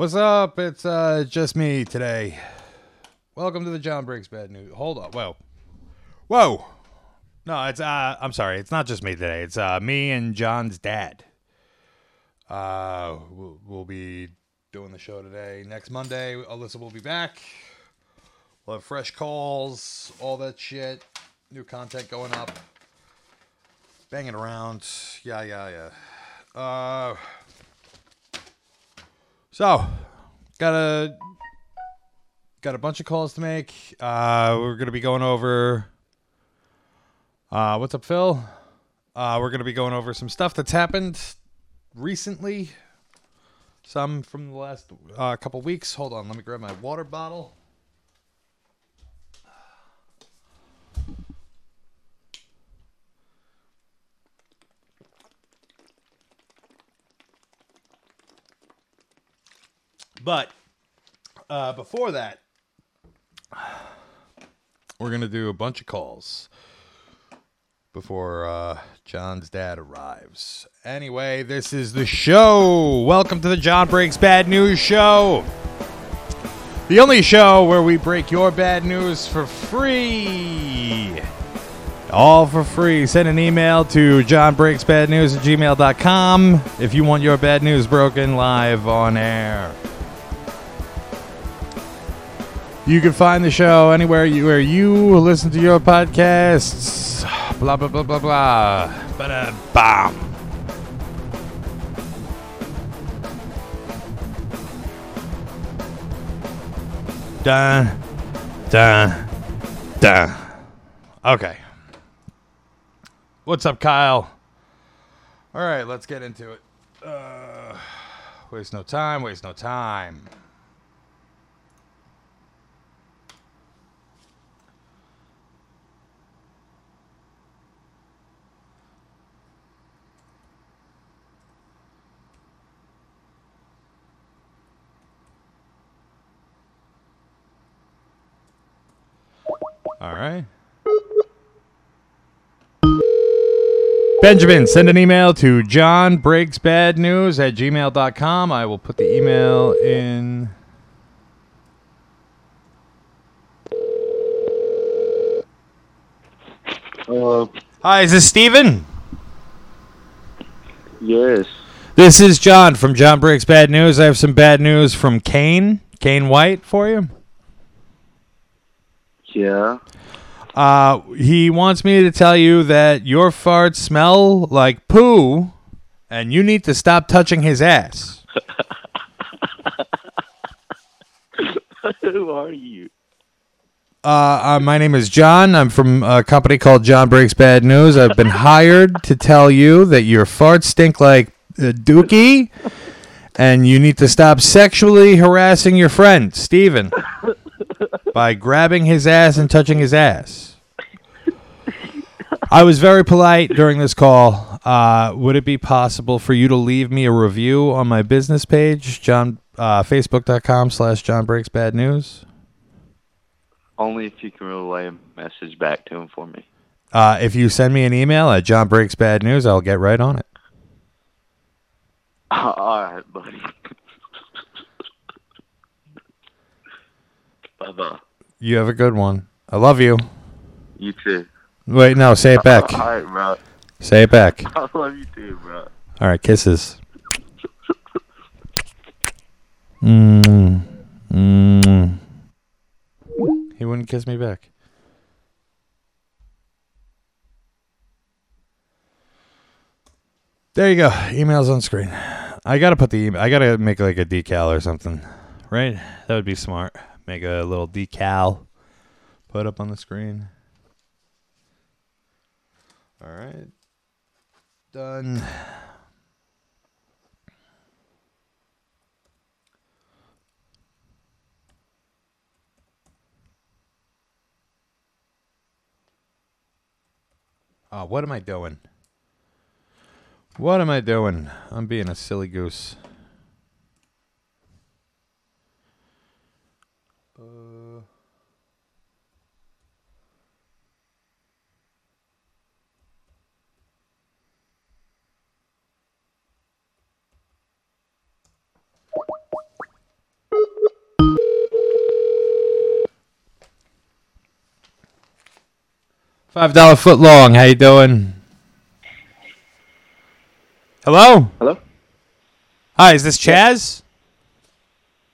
What's up? It's uh just me today. Welcome to the Jon Breaks Bad News. Hold on. Whoa. Whoa. No, it's uh I'm sorry. It's not just me today. It's uh me and Jon's dad. Uh we'll, we'll be doing the show today. Next Monday, Alyssa will be back. We'll have fresh calls, all that shit. New content going up. Banging around. Yeah, yeah, yeah. Uh so, got a got a bunch of calls to make. Uh, we're gonna be going over. Uh, what's up, Phil? Uh, we're gonna be going over some stuff that's happened recently. Some from the last uh, couple weeks. Hold on, let me grab my water bottle. But uh, before that, we're gonna do a bunch of calls before uh, Jon's dad arrives. Anyway, this is the show. Welcome to the Jon Breaks Bad News Show. The only show where we break your bad news for free. All for free. Send an email to johnbreaksbadnews at gmail.com if you want your bad news broken live on air. You can find the show anywhere you, where you listen to your podcasts. Blah, blah, blah, blah, blah. Ba-da, bam. Dun, dun, dun. Okay. What's up, Kyle? All right, let's get into it. Uh, waste no time, waste no time. All right. Benjamin, send an email to johnbreaksbadnews at gmail.com. I will put the email in. Hello. Hi, is this Steven? Yes. This is Jon from Jon Breaks Bad News. I have some bad news from Kane, Kane White, for you. Yeah. Uh, he wants me to tell you that your farts smell like poo, and you need to stop touching his ass. Who are you? Uh, uh, my name is Jon. I'm from a company called Jon Breaks Bad News. I've been hired to tell you that your farts stink like uh, dookie, and you need to stop sexually harassing your friend, Steven, by grabbing his ass and touching his ass. I was very polite during this call. Uh, would it be possible for you to leave me a review on my business page, Jon, uh, facebook.com slash Jon Breaks Bad News? Only if you can relay a message back to him for me. Uh, if you send me an email at Jon Breaks Bad News, I'll get right on it. All right, buddy. You have a good one. I love you. You too. Wait, no, say it back. All right, bro. Say it back. I love you too, bro. All right, kisses. Mm. Mm. He wouldn't kiss me back. There you go. Emails on screen. I gotta put the email. I gotta make like a decal or something, right? That would be smart. Make a little decal. Put up on the screen. All right. Done. Oh, what am I doing? What am I doing? I'm being a silly goose. Five dollar foot long. How you doing? Hello. Hello? Hi. Is this Chaz?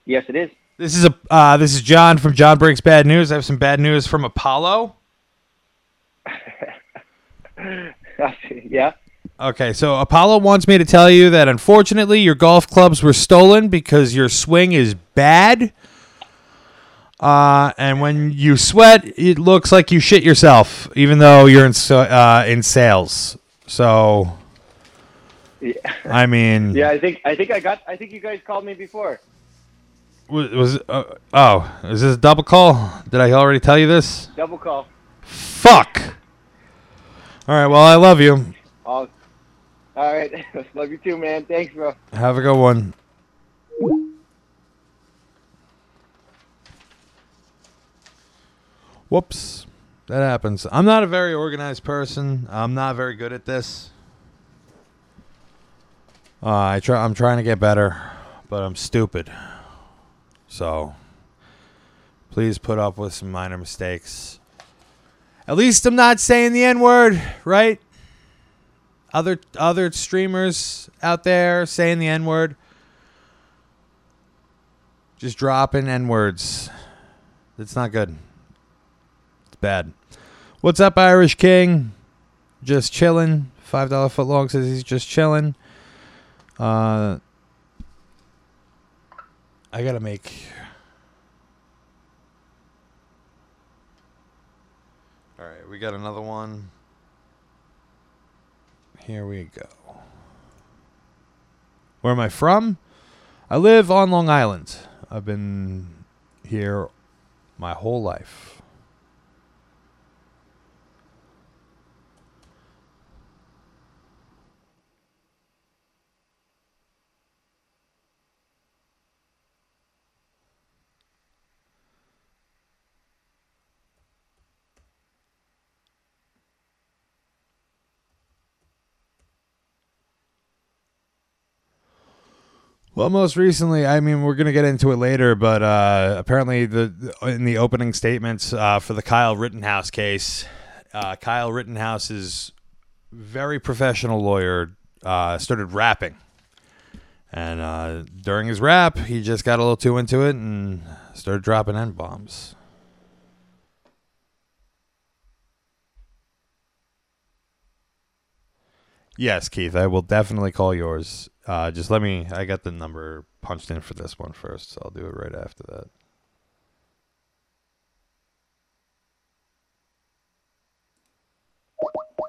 Yes, it is. This is a uh, this is Jon from Jon Breaks Bad News. I have some bad news from Apollo. yeah. Okay, so Apollo wants me to tell you that unfortunately your golf clubs were stolen because your swing is bad. Uh, and when you sweat, it looks like you shit yourself, even though you're in uh, in sales. So, Yeah. I mean, Yeah, I think I think I got I think you guys called me before. was, was uh, oh, is this a double call? Did I already tell you this? Double call. Fuck. All right, well, I love you. All, all right. Love you too, man. Thanks, bro. Have a good one. Whoops. That happens. I'm not a very organized person. I'm not very good at this. Uh, I try I'm trying to get better, but I'm stupid. So please put up with some minor mistakes. At least I'm not saying the N-word, right? other other streamers out there saying the N word. Just dropping N words. It's not good. It's bad. What's up, Irish King? Just chilling. Five dollar foot long says he's just chilling. Uh, I gotta make. All right, we got another one. Here we go. Where am I from? I live on Long Island. I've been here my whole life. Well, most recently, I mean, we're gonna get into it later, but uh, apparently, the in the opening statements uh, for the Kyle Rittenhouse case, uh, Kyle Rittenhouse's very professional lawyer uh, started rapping, and uh, during his rap, he just got a little too into it and started dropping n bombs. Yes, Keith, I will definitely call yours. Uh, just let me. I got the number punched in for this one first, so I'll do it right after that.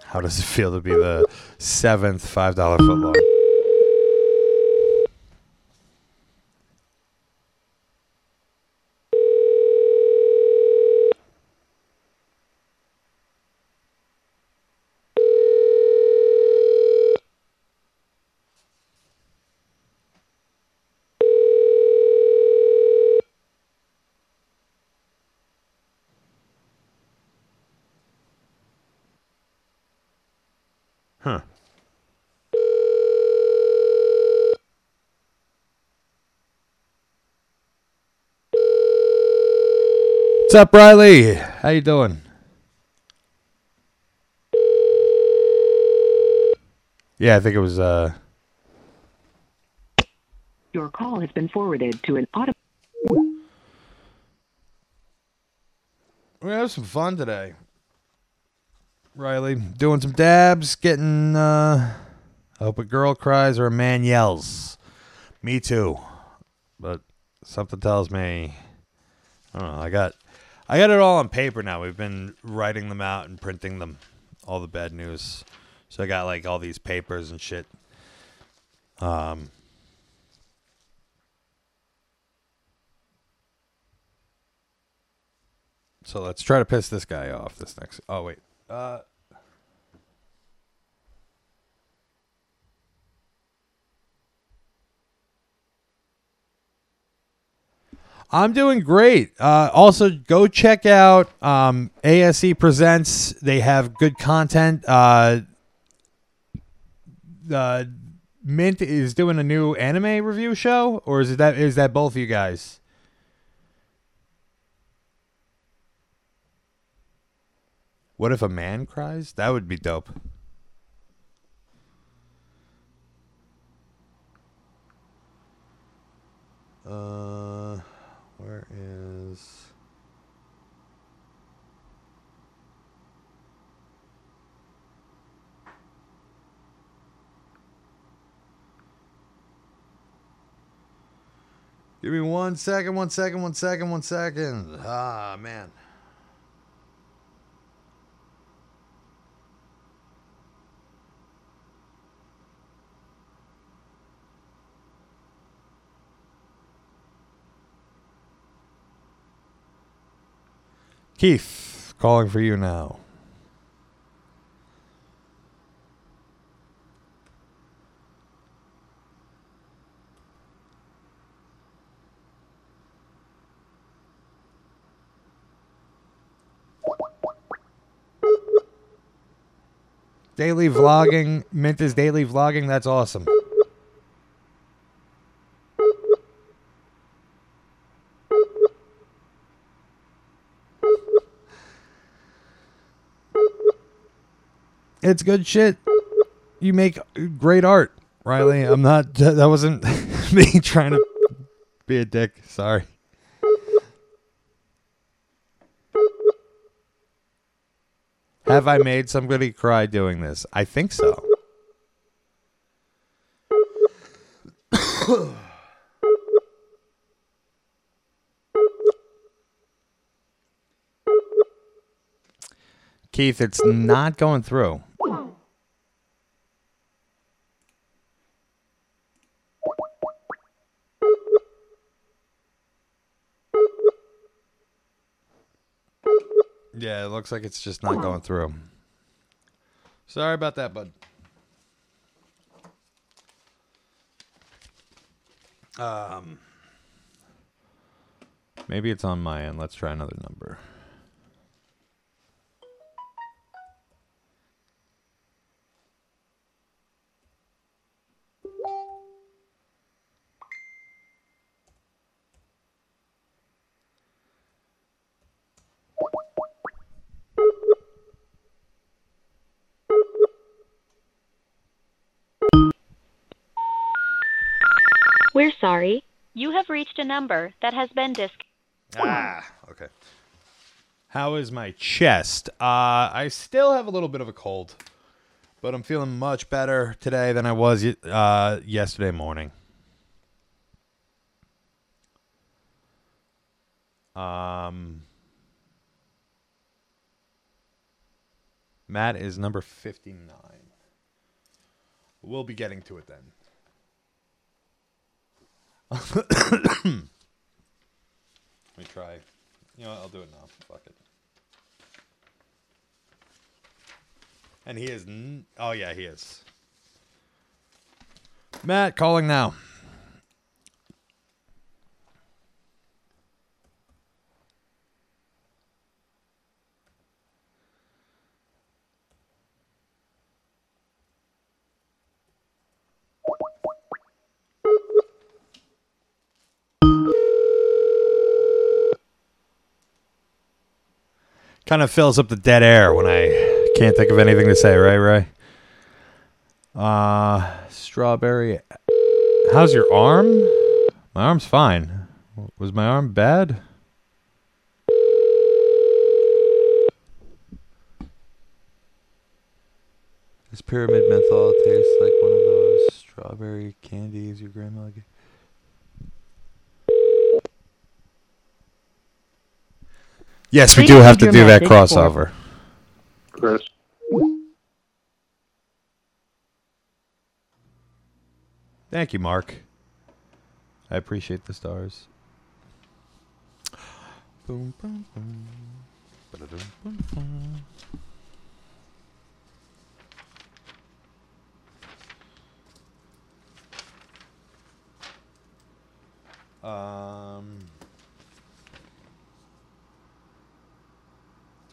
How does it feel to be the seventh five dollar footlong? Huh. What's up, Riley? How you doing? Yeah, I think it was uh Your call has been forwarded to an auto. we have some fun today. Riley doing some dabs, getting uh I hope a girl cries or a man yells. Me too. But something tells me I don't know, I got I got it all on paper now. We've been writing them out and printing them. All the bad news. So I got like all these papers and shit. Um So let's try to piss this guy off this next. Oh wait. Uh I'm doing great. Uh, also, go check out um, ASE Presents. They have good content. Uh, uh, Mint is doing a new anime review show, or is that is that both of you guys? What if a man cries? That would be dope. Uh, where is? Give me one second, one second, one second, one second. Ah, man. Keith, calling for you now. Daily vlogging, Mint is daily vlogging. That's awesome. It's good shit. You make great art, Riley. I'm not. That wasn't me trying to be a dick. Sorry. Have I made somebody cry doing this? I think so. Keith, it's not going through. Yeah, it looks like it's just not going through. Sorry about that, bud. Um, maybe it's on my end. Let's try another number. Sorry. You have reached a number that has been dis. Ah, okay. How is my chest? Uh, I still have a little bit of a cold, but I'm feeling much better today than I was uh, yesterday morning. Um, Matt is number 59. We'll be getting to it then. Let me try. You know? I'll do it now. Fuck it. And he is. Oh, yeah, he is. Matt calling now. Kind of fills up the dead air when I can't think of anything to say, right, Ray? Uh, strawberry. How's your arm? My arm's fine. Was my arm bad? Does pyramid menthol taste like one of those strawberry candies your grandma gave? Yes, we do have to do that crossover. Chris. Thank you, Mark. I appreciate the stars. Boom, boom, boom. Ba-da-dum, boom, boom. Um,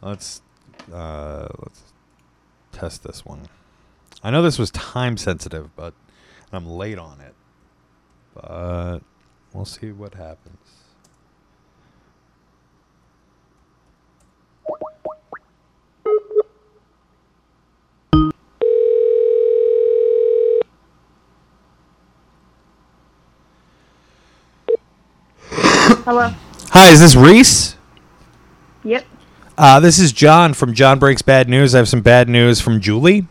Let's uh, let's test this one. I know this was time sensitive, but I'm late on it. But we'll see what happens. Hello. Hi, is this Reese? Uh, this is Jon from Jon Breaks Bad News. I have some bad news from Julie.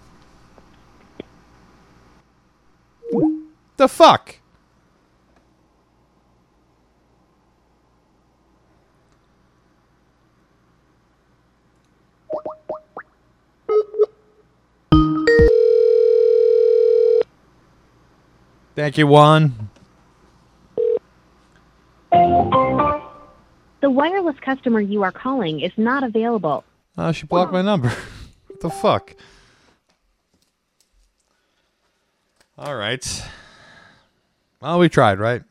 The fuck? Thank you, Juan. The wireless customer you are calling is not available. Oh, she blocked my number. what the fuck? All right. Well, we tried, right?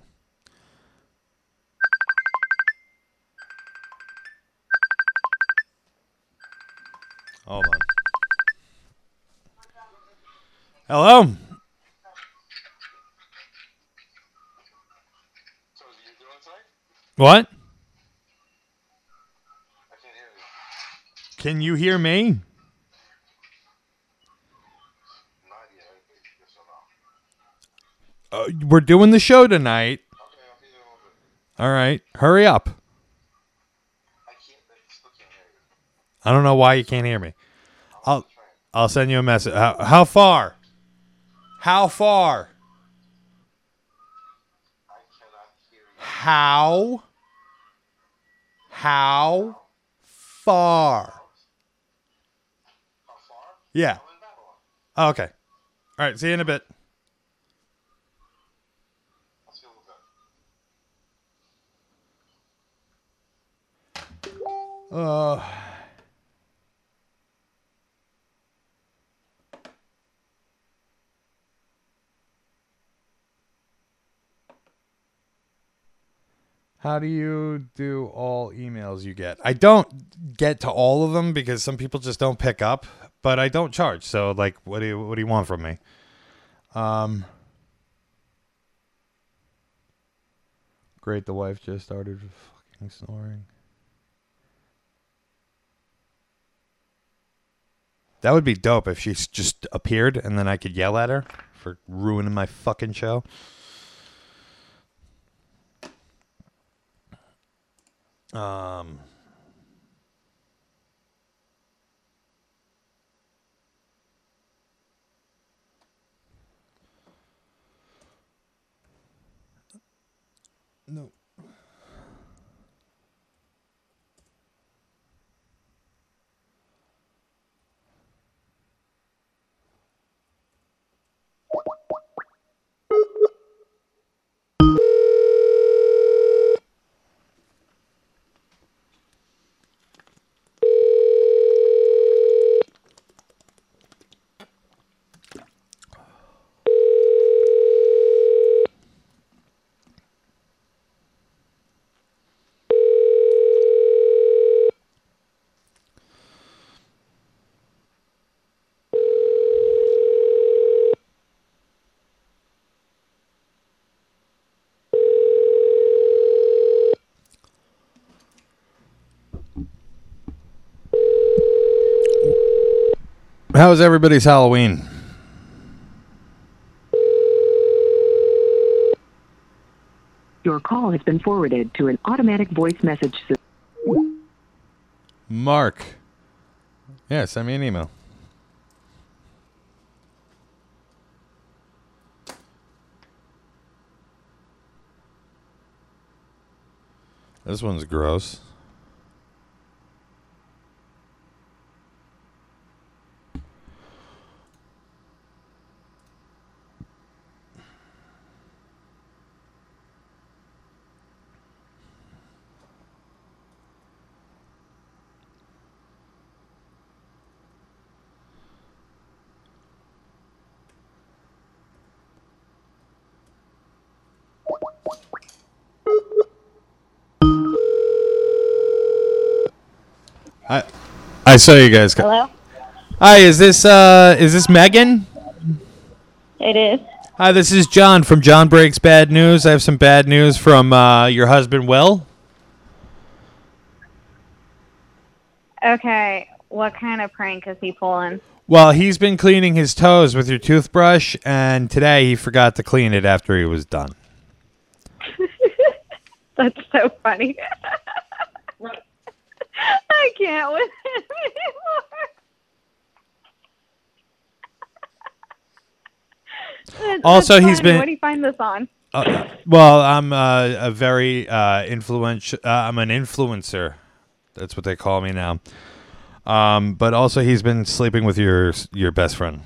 Hold on. Hello? What? Can you hear me? Uh, we're doing the show tonight. All right, hurry up. I don't know why you can't hear me. I'll I'll send you a message. How, how far? How far? How? How far? Yeah. Oh, okay. All right. See you in a bit. Uh. How do you do all emails you get? I don't get to all of them because some people just don't pick up, but I don't charge. So like what do you what do you want from me? Um Great, the wife just started fucking snoring. That would be dope if she just appeared and then I could yell at her for ruining my fucking show. Um How was everybody's Halloween? Your call has been forwarded to an automatic voice message system. Mark. Yeah, send me an email. This one's gross. I saw you guys. Hello. Hi, is this uh is this Megan? It is. Hi, this is Jon from Jon Breaks Bad News. I have some bad news from uh, your husband Will. Okay. What kind of prank is he pulling? Well, he's been cleaning his toes with your toothbrush, and today he forgot to clean it after he was done. That's so funny. I can't with him anymore. That's- Also, that's he's been- What do you find this on? Uh, well, I'm uh, a very uh, influential. Uh, I'm an influencer. That's what they call me now. Um, but also, he's been sleeping with your your best friend.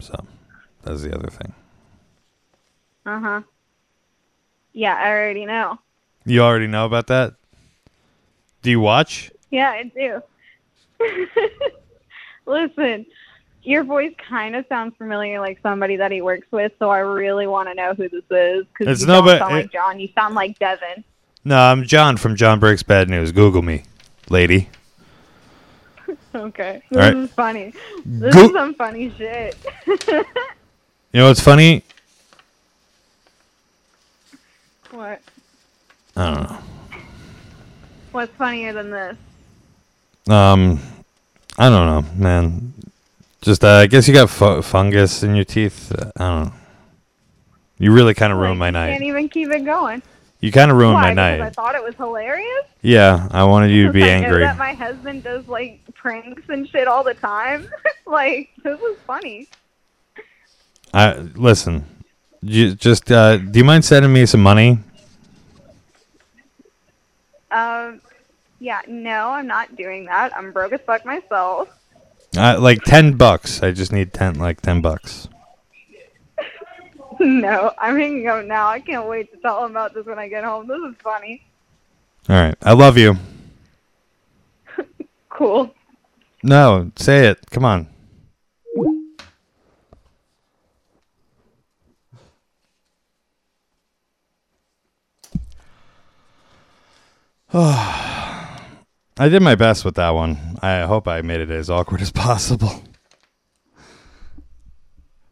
So that's the other thing. Uh huh. Yeah, I already know. You already know about that. Do you watch? Yeah, I do. Listen, your voice kind of sounds familiar, like somebody that he works with. So I really want to know who this is because It's you nobody- don't sound like it- John. You sound like Devin. No, I'm Jon from Jon Breaks Bad News. Google me, lady. Okay, this right. is funny. This Go- is some funny shit. You know what's funny? what? I don't know. What's funnier than this? Um, I don't know, man. Just uh, I guess you got fu- fungus in your teeth. Uh, I don't know. You really kind of ruined my you Can't even keep it going. You kind of ruined Why? my Because I night. thought it was hilarious. Yeah, I wanted you to be angry. that my husband does like pranks and shit all the time. like this was funny. I listen. You just uh, do you mind sending me some money? Um, yeah, no, I'm not doing that. I'm broke as fuck myself. Uh, like ten bucks. I just need ten, like ten bucks. no, I'm hanging up now. I can't wait to tell him about this when I get home. This is funny. All right, I love you. Cool. No, say it. Come on. I did my best with that one. I hope I made it as awkward as possible.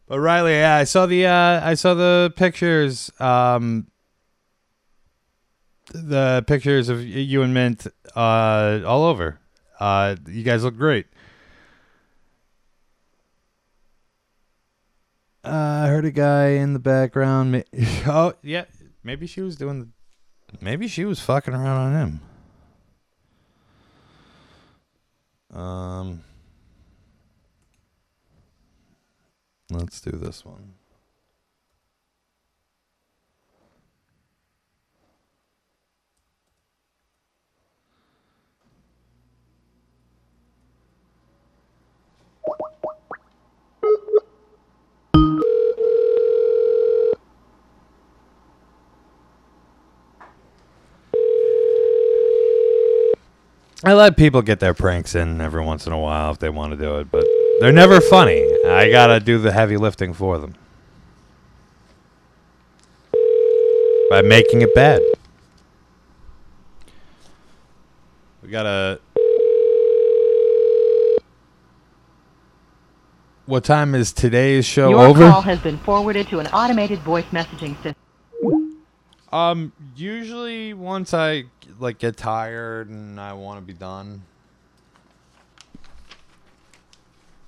But Riley, yeah, I saw the uh, I saw the pictures. Um, the pictures of you and Mint uh, all over. Uh, you guys look great. Uh, I heard a guy in the background. Oh, yeah. Maybe she was doing the. Maybe she was fucking around on him. Um. Let's do this one. I let people get their pranks in every once in a while if they want to do it, but they're never funny. I gotta do the heavy lifting for them by making it bad. We gotta. What time is today's show Your over? call has been forwarded to an automated voice messaging system. Um, usually once I like get tired and I want to be done.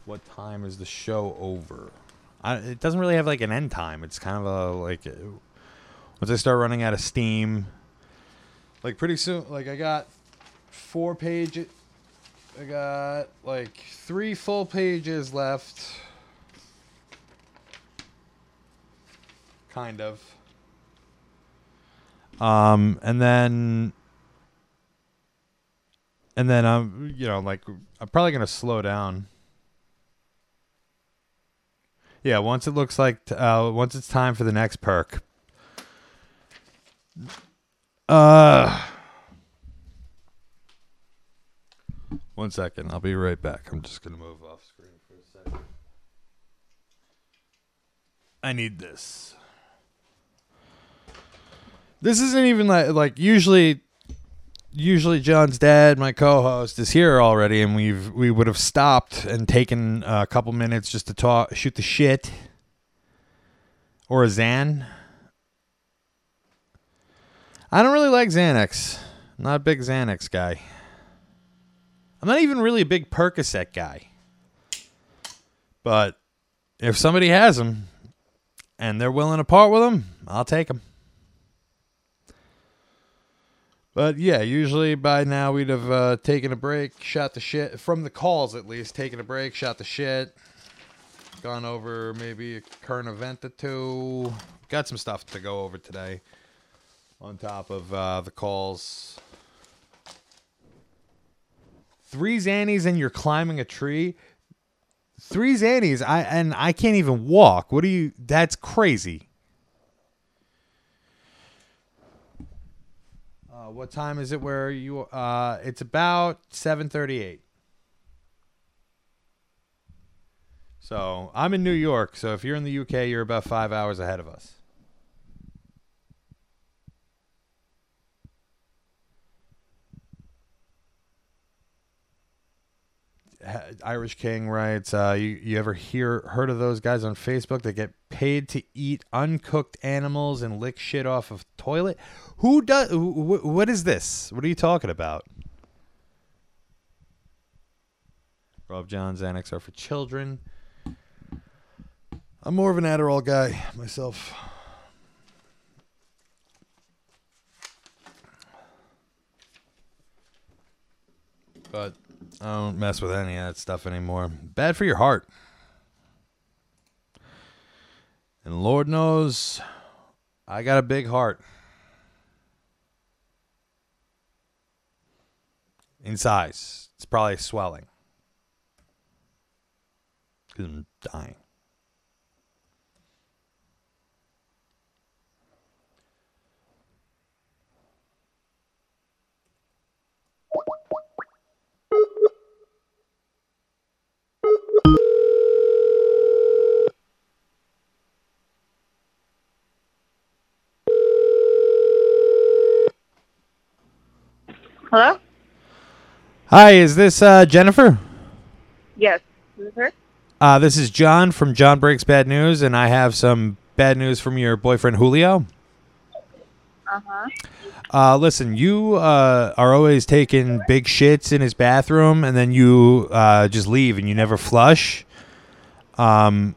What time is the show over? I, it doesn't really have like an end time. It's kind of a like uh, once I start running out of steam. Like pretty soon, like I got four pages. I got like three full pages left. Kind of. Um, and then, and then I'm, you know, like I'm probably gonna slow down. Yeah, once it looks like, t- uh, once it's time for the next perk. Uh, one second, I'll be right back. I'm just gonna move off screen for a second. I need this. This isn't even like like usually usually Jon's dad, my co-host, is here already, and we've we would have stopped and taken a couple minutes just to talk, shoot the shit, or a Xan. I don't really like Xanax. I'm not a big Xanax guy. I'm not even really a big Percocet guy. But if somebody has them and they're willing to part with them, I'll take them. But yeah, usually by now we'd have uh, taken a break, shot the shit from the calls at least, taken a break, shot the shit, gone over maybe a current event or two. Got some stuff to go over today on top of uh, the calls. Three Xannies and you're climbing a tree. Three Xannies, I and I can't even walk. What do you? That's crazy. What time is it? Where you? Uh, it's about seven thirty-eight. So I'm in New York. So if you're in the UK, you're about five hours ahead of us. Irish King writes, uh, you, you ever hear heard of those guys on Facebook that get paid to eat uncooked animals and lick shit off of toilet? Who does? Wh- wh- what is this? What are you talking about? Rob John's Xanax are for children. I'm more of an Adderall guy myself. But I don't mess with any of that stuff anymore. Bad for your heart. And Lord knows I got a big heart. In size. It's probably swelling. Because I'm dying. Hello? Hi, is this uh, Jennifer? Yes. Is this her? Uh, this is Jon from Jon Breaks Bad News, and I have some bad news from your boyfriend Julio. Uh-huh. Uh, listen, you uh, are always taking big shits in his bathroom, and then you uh, just leave and you never flush. Um,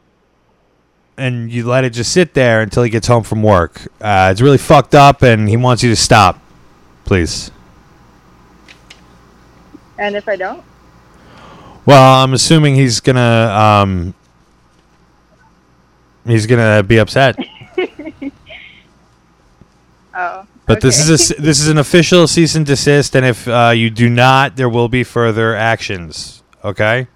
and you let it just sit there until he gets home from work. Uh, it's really fucked up, and he wants you to stop, please. And if I don't? Well, I'm assuming he's gonna um, he's gonna be upset. Oh. But this is a this is an official cease and desist, and if uh, you do not, there will be further actions. Okay.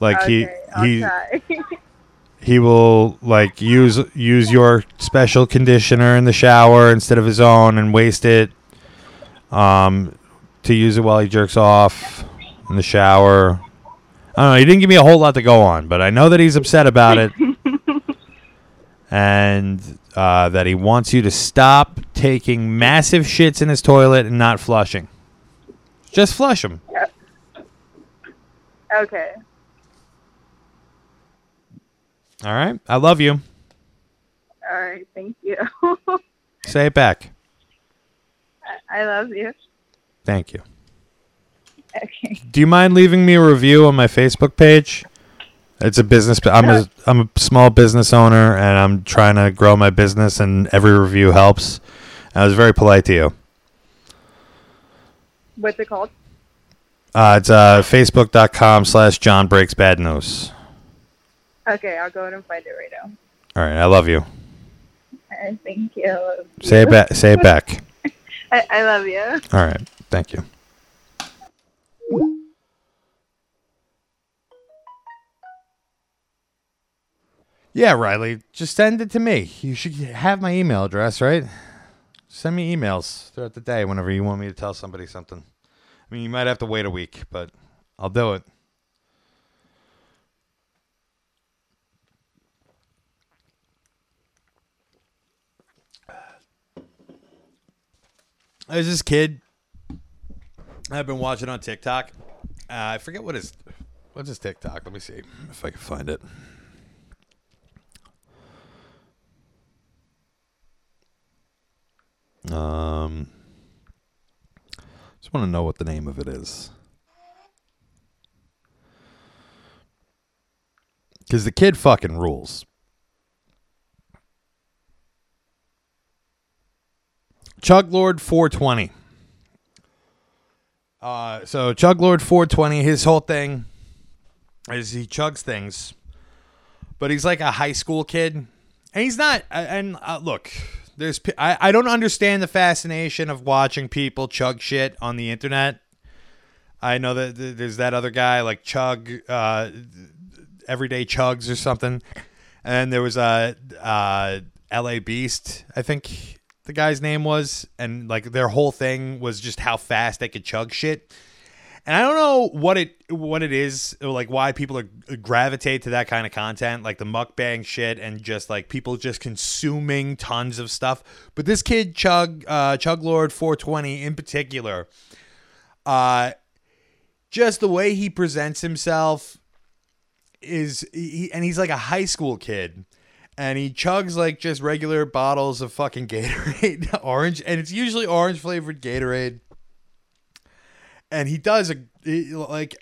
Like okay, he he he will like use use your special conditioner in the shower instead of his own and waste it. Um, to use it while he jerks off in the shower. I don't know. He didn't give me a whole lot to go on, but I know that he's upset about it, and uh, that he wants you to stop taking massive shits in his toilet and not flushing. Just flush them. okay. All right. I love you. All right. Thank you. Say it back. I- I love you. Thank you. Okay. Do you mind leaving me a review on my Facebook page? It's a business. I'm a I'm a small business owner, and I'm trying to grow my business, and every review helps. I was very polite to you. What's it called? Uh, it's uh, facebook.com slash Jon Breaks Bad News. Okay, I'll go and find it right now. All right, I love you. Right. Thank you. Love Say you. it back. Say it back. I, I love you. All right, thank you. Yeah, Riley, just send it to me. You should have my email address, right? Send me emails throughout the day whenever you want me to tell somebody something. I mean, you might have to wait a week, but I'll do it. There's this kid I've been watching on TikTok. Uh, I forget what his what's his TikTok. Let me see if I can find it. Um, just want to know what the name of it is. Because the kid fucking rules. Chug Lord 420. Uh, so Chug Lord 420, his whole thing is he chugs things, but he's like a high school kid, and he's not. And uh, look, there's I, I don't understand the fascination of watching people chug shit on the internet. I know that there's that other guy like Chug, uh, Everyday Chugs or something, and there was a uh, L.A. Beast, I think the guy's name was, and like their whole thing was just how fast they could chug shit. And I don't know what it what it is like why people are gravitate to that kind of content, like the mukbang shit and just like people just consuming tons of stuff. But this kid Chug uh Chug Lord 420 in particular, uh just the way he presents himself is he, and he's like a high school kid and he chugs like just regular bottles of fucking Gatorade orange and it's usually orange flavored Gatorade and he does a he- like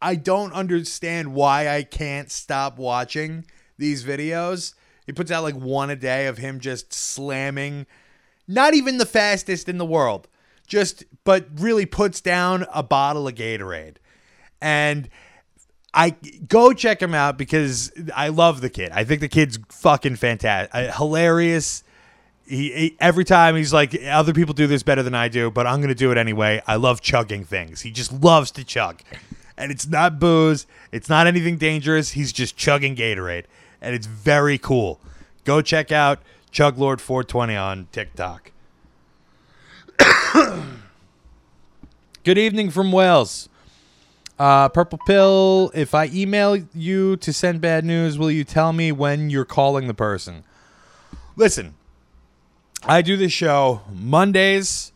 I don't understand why I can't stop watching these videos. He puts out like one a day of him just slamming not even the fastest in the world. Just but really puts down a bottle of Gatorade. And I go check him out because I love the kid. I think the kid's fucking fantastic, uh, hilarious. He, he every time he's like, other people do this better than I do, but I'm gonna do it anyway. I love chugging things. He just loves to chug, and it's not booze. It's not anything dangerous. He's just chugging Gatorade, and it's very cool. Go check out Chug Lord 420 on TikTok. Good evening from Wales. Uh, Purple Pill, if I email you to send bad news, will you tell me when you're calling the person? Listen, I do this show Mondays,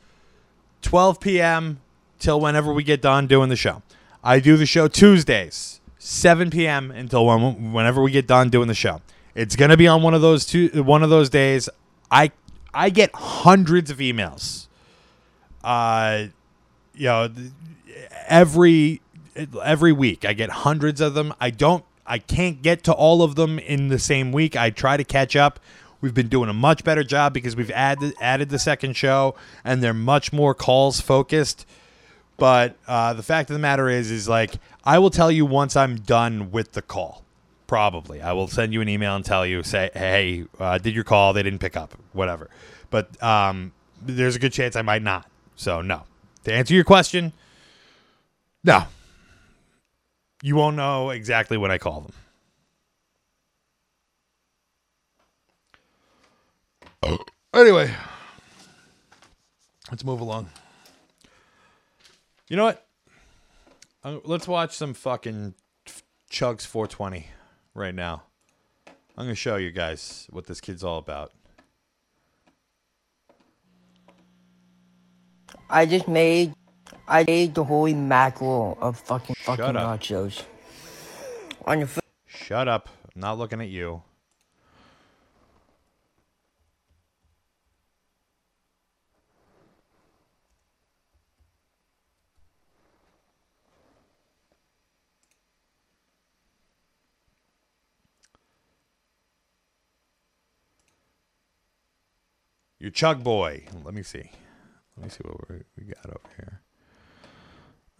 12 p.m. till whenever we get done doing the show. I do the show Tuesdays, 7 p.m. until when, whenever we get done doing the show. It's gonna be on one of those two, one of those days. I I get hundreds of emails. Uh, you know, every every week I get hundreds of them. I don't I can't get to all of them in the same week. I try to catch up. We've been doing a much better job because we've added added the second show and they're much more calls focused. But uh, the fact of the matter is, is like I will tell you once I'm done with the call. Probably, I will send you an email and tell you, say, hey, uh, did your call? They didn't pick up, whatever. But um, there's a good chance I might not. So no. To answer your question, no. You won't know exactly when I call them. Anyway, let's move along. You know what? Uh, let's watch some fucking Chugs 420 right now. I'm going to show you guys what this kid's all about. I just made I ate the holy mackerel of fucking fucking up. nachos. On your foot. Shut up. I'm not looking at you. Your Chug Boy. Let me see. Let me see what we got over here.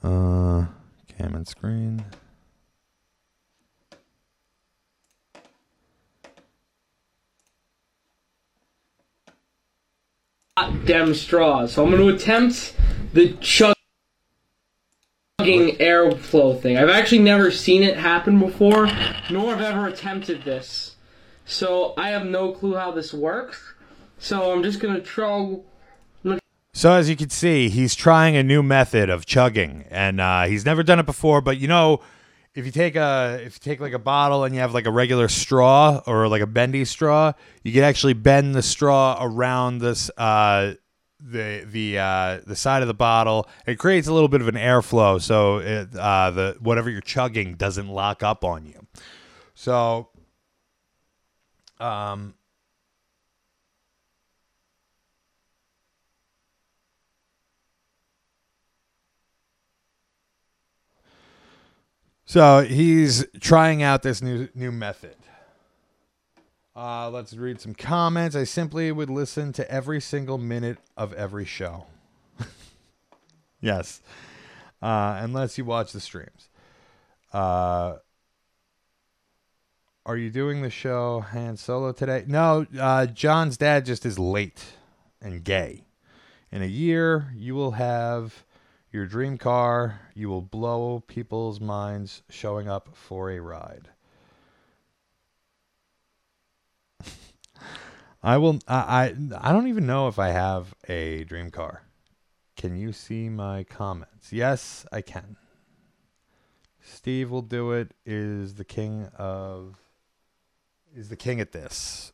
Uh, cam and screen. Dem straws. So I'm going to attempt the chugging airflow thing. I've actually never seen it happen before, nor have ever attempted this. So I have no clue how this works. So I'm just going to try. So as you can see, he's trying a new method of chugging, and uh, he's never done it before. But you know, if you take a if you take like a bottle and you have like a regular straw or like a bendy straw, you can actually bend the straw around this uh, the the uh, the side of the bottle. It creates a little bit of an airflow, so it, uh, the whatever you're chugging doesn't lock up on you. So, um, So he's trying out this new new method. Uh, let's read some comments. I simply would listen to every single minute of every show. yes. uh, unless you watch the streams. Uh, are you doing the show Han Solo today? No, uh, Jon's dad just is late and gay. In a year, you will have your dream car. You will blow people's minds showing up for a ride. I will. I, I I don't even know if I have a dream car. Can you see my comments? Yes, I can. Steve will do it. Is the king of is the king at this.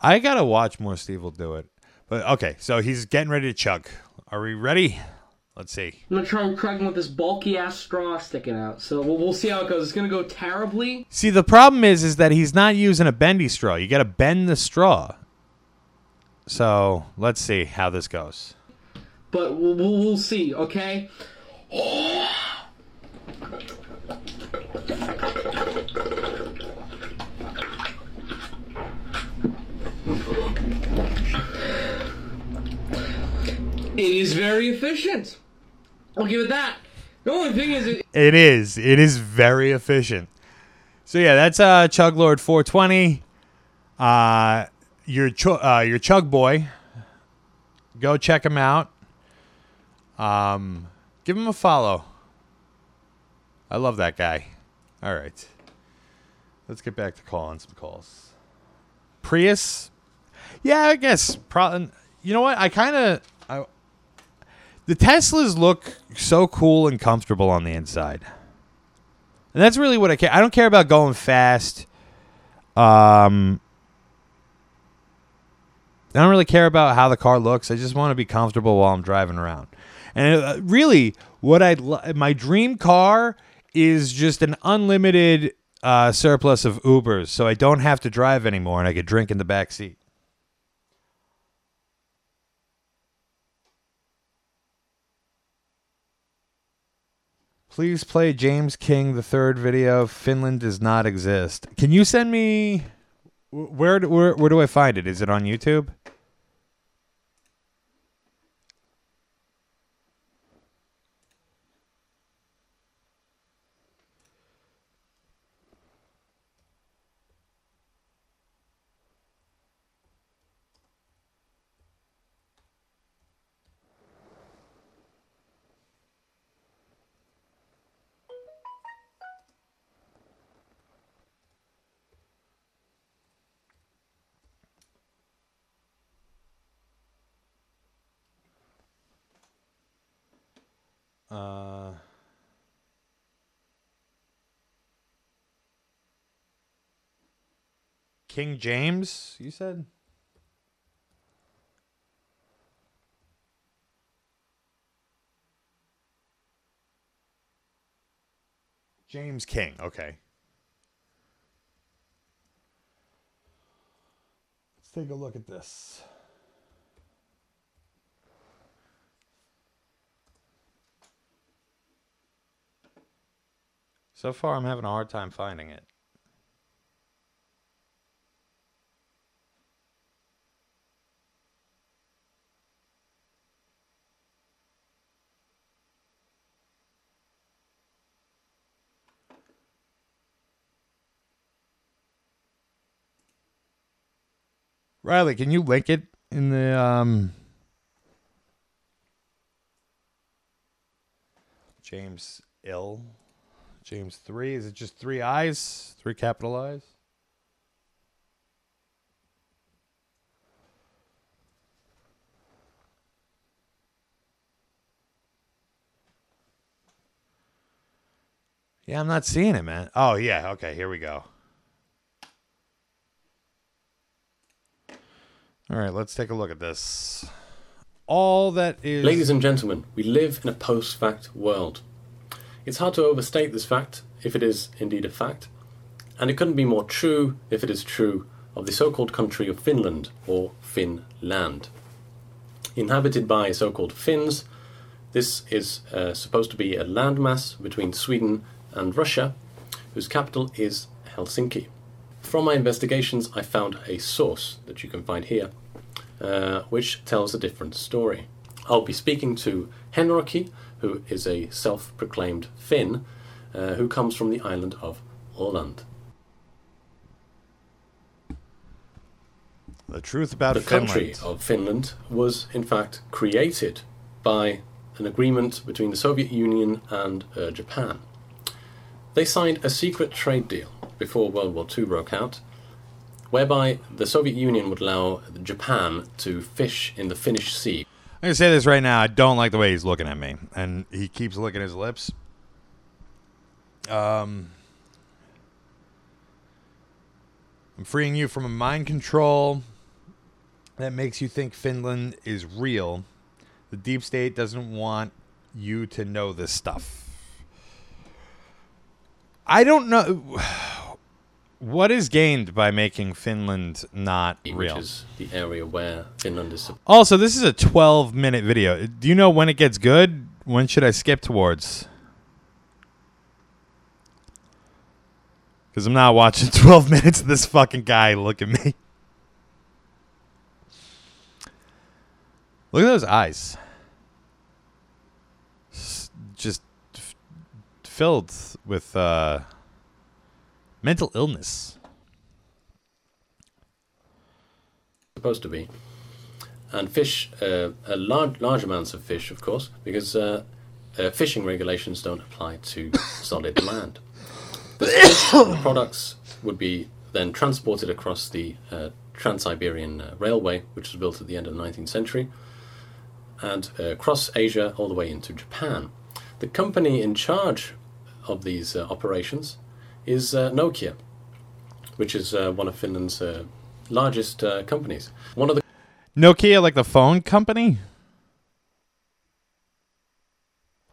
I gotta watch more. Steve will do it. But okay, so he's getting ready to chug. Are we ready? Let's see. I'm gonna try and crack him with this bulky ass straw sticking out. So we'll, we'll see how it goes. It's gonna go terribly. See, the problem is, is that he's not using a bendy straw. You got to bend the straw. So let's see how this goes. But we'll, we'll, we'll see, okay? It is very efficient. I'll give it that. The only thing is, it, It is. It is very efficient. So yeah, that's uh Chug Lord 420. Uh your ch- uh your Chug boy. Go check him out. Um give him a follow. I love that guy. All right. Let's get back to calling some calls. Prius? Yeah, I guess pro- you know what? I kind of the Teslas look so cool and comfortable on the inside. And that's really what I care. I don't care about going fast. Um, I don't really care about how the car looks. I just want to be comfortable while I'm driving around. And uh, really, what I my dream car is just an unlimited uh, surplus of Ubers, so I don't have to drive anymore, and I could drink in the back seat. Please play James King the third video. Finland does not exist. Can you send me where where where do I find it? Is it on YouTube? King James, you said? James King, okay. Let's take a look at this. So far, I'm having a hard time finding it. Riley, can you link it in the um James Ill? James 3. Is it just three eyes? Three capital eyes? Yeah, I'm not seeing it, man. Oh, yeah. Okay, here we go. All right, let's take a look at this. All that is. Ladies and gentlemen, we live in a post fact world. It's hard to overstate this fact, if it is indeed a fact, and it couldn't be more true if it is true of the so called country of Finland, or Finland. Inhabited by so called Finns, this is uh, supposed to be a landmass between Sweden and Russia, whose capital is Helsinki. From my investigations, I found a source that you can find here, uh, which tells a different story. I'll be speaking to Henroki, who is a self proclaimed Finn, uh, who comes from the island of Åland. The truth about the Finland. country of Finland was, in fact, created by an agreement between the Soviet Union and uh, Japan. They signed a secret trade deal before World War II broke out, whereby the Soviet Union would allow Japan to fish in the Finnish Sea. I'm gonna say this right now. I don't like the way he's looking at me, and he keeps licking his lips. Um, I'm freeing you from a mind control that makes you think Finland is real. The deep state doesn't want you to know this stuff. I don't know what is gained by making Finland not real. Which is the area where Finland is. Also, this is a 12 minute video. Do you know when it gets good? When should I skip towards? Because I'm not watching 12 minutes of this fucking guy look at me. Look at those eyes. Just f- filled with uh, mental illness. supposed to be. And fish, uh, a large, large amounts of fish, of course, because uh, uh, fishing regulations don't apply to solid land. The products would be then transported across the uh, Trans-Siberian uh, Railway, which was built at the end of the 19th century, and across Asia all the way into Japan. The company in charge of these operations is uh, Nokia, which is uh, one of Finland's uh, largest uh, companies. One of the Nokia, like the phone company?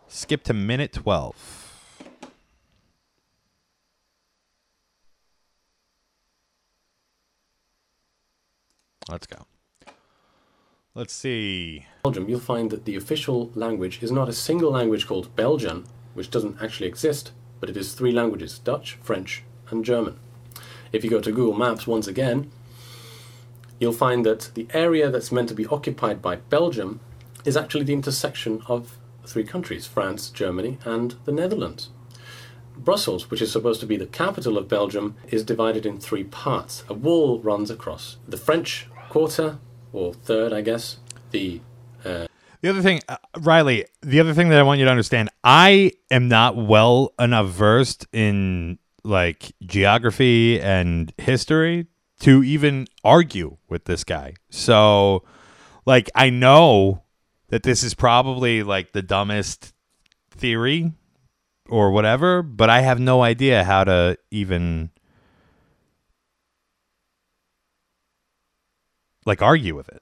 Skip to minute 12. Let's go. Let's see. Belgium, you'll find that the official language is not a single language called Belgian, which doesn't actually exist, but it is three languages Dutch, French, and German. If you go to Google Maps once again, you'll find that the area that's meant to be occupied by Belgium is actually the intersection of three countries France, Germany, and the Netherlands. Brussels, which is supposed to be the capital of Belgium, is divided in three parts. A wall runs across the French quarter, or third, I guess, the The other thing, uh, Riley, the other thing that I want you to understand, I am not well enough versed in like geography and history to even argue with this guy. So, like, I know that this is probably like the dumbest theory or whatever, but I have no idea how to even like argue with it.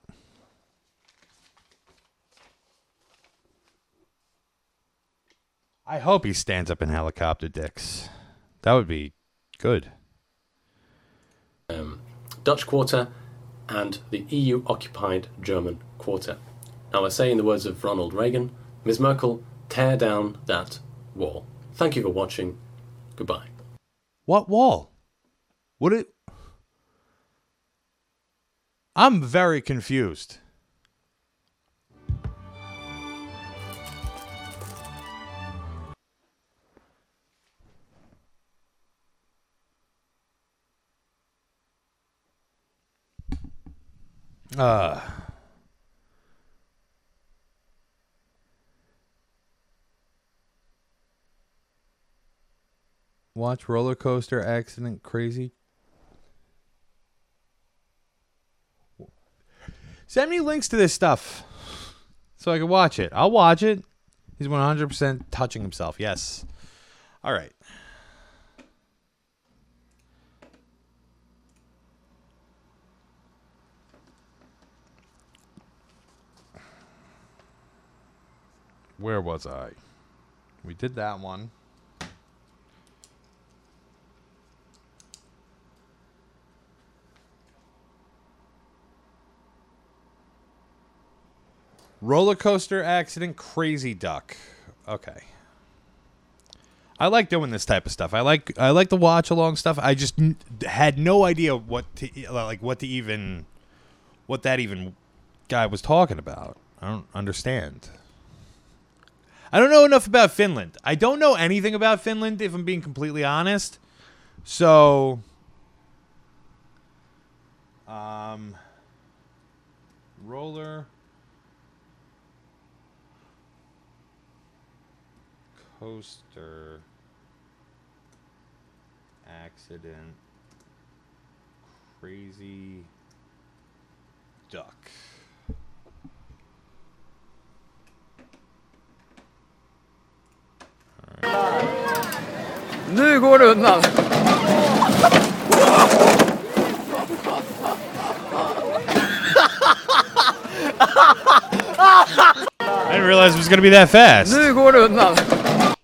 I hope he stands up in helicopter dicks. That would be good. um, Dutch quarter and the EU occupied German quarter. Now, I say in the words of Ronald Reagan, Ms. Merkel, tear down that wall. Thank you for watching. Goodbye. What wall? What it? I'm very confused. Uh Watch roller coaster accident crazy. Send me links to this stuff so I can watch it. I'll watch it. He's 100% touching himself. Yes. All right. Where was I? We did that one. Roller coaster accident, crazy duck. Okay. I like doing this type of stuff. I like I like the watch along stuff. I just had no idea what to like what to even what that even guy was talking about. I don't understand. I don't know enough about Finland. I don't know anything about Finland, if I'm being completely honest. So, um, roller coaster accident crazy duck. Nu går det undan. I didn't realize it was going to be that fast. Nu går det undan.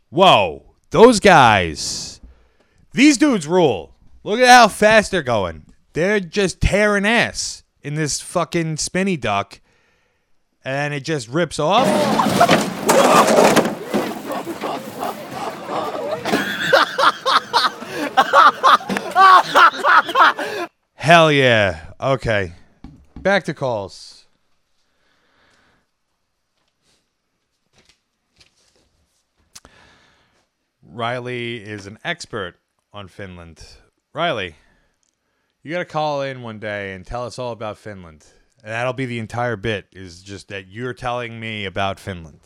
Whoa, those guys. These dudes rule. Look at how fast they're going. They're just tearing ass in this fucking spinny duck. And it just rips off. Hell yeah. Okay. Back to calls. Riley is an expert on Finland. Riley, you got to call in one day and tell us all about Finland. And that'll be the entire bit is just that you're telling me about Finland.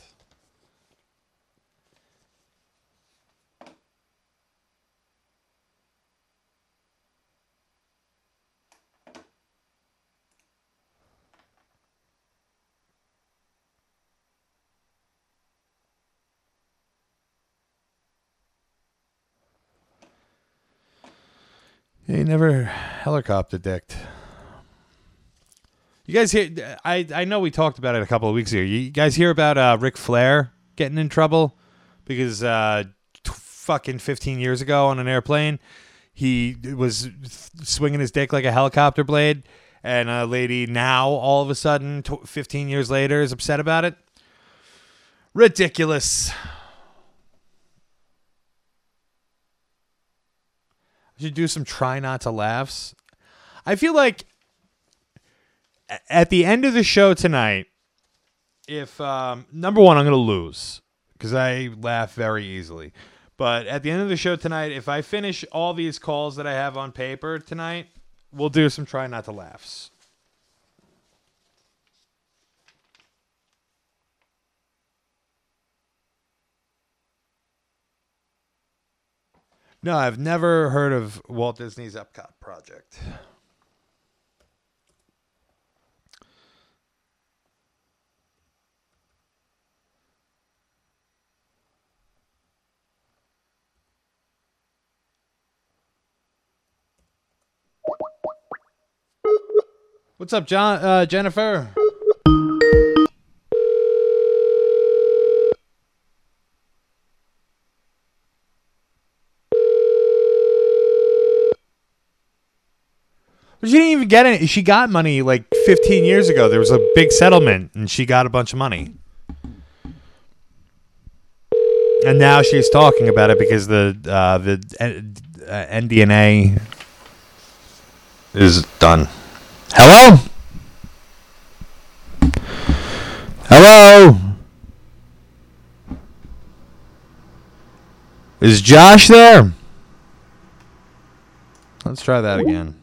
He never helicopter dicked. You guys hear? I I know we talked about it a couple of weeks ago. You guys hear about uh, Ric Flair getting in trouble because uh, t- fucking 15 years ago on an airplane, he was swinging his dick like a helicopter blade, and a lady now all of a sudden, t- 15 years later, is upset about it. Ridiculous. Should do some try not to laughs. I feel like at the end of the show tonight, if um, number one, I'm going to lose because I laugh very easily. But at the end of the show tonight, if I finish all these calls that I have on paper tonight, we'll do some try not to laughs. No, I've never heard of Walt Disney's Epcot project. What's up, Jon? Uh, Jennifer? But she didn't even get it. She got money like 15 years ago. There was a big settlement, and she got a bunch of money. And now she's talking about it because the uh, the uh, NDNA is done. Hello. Hello. Is Josh there? Let's try that again.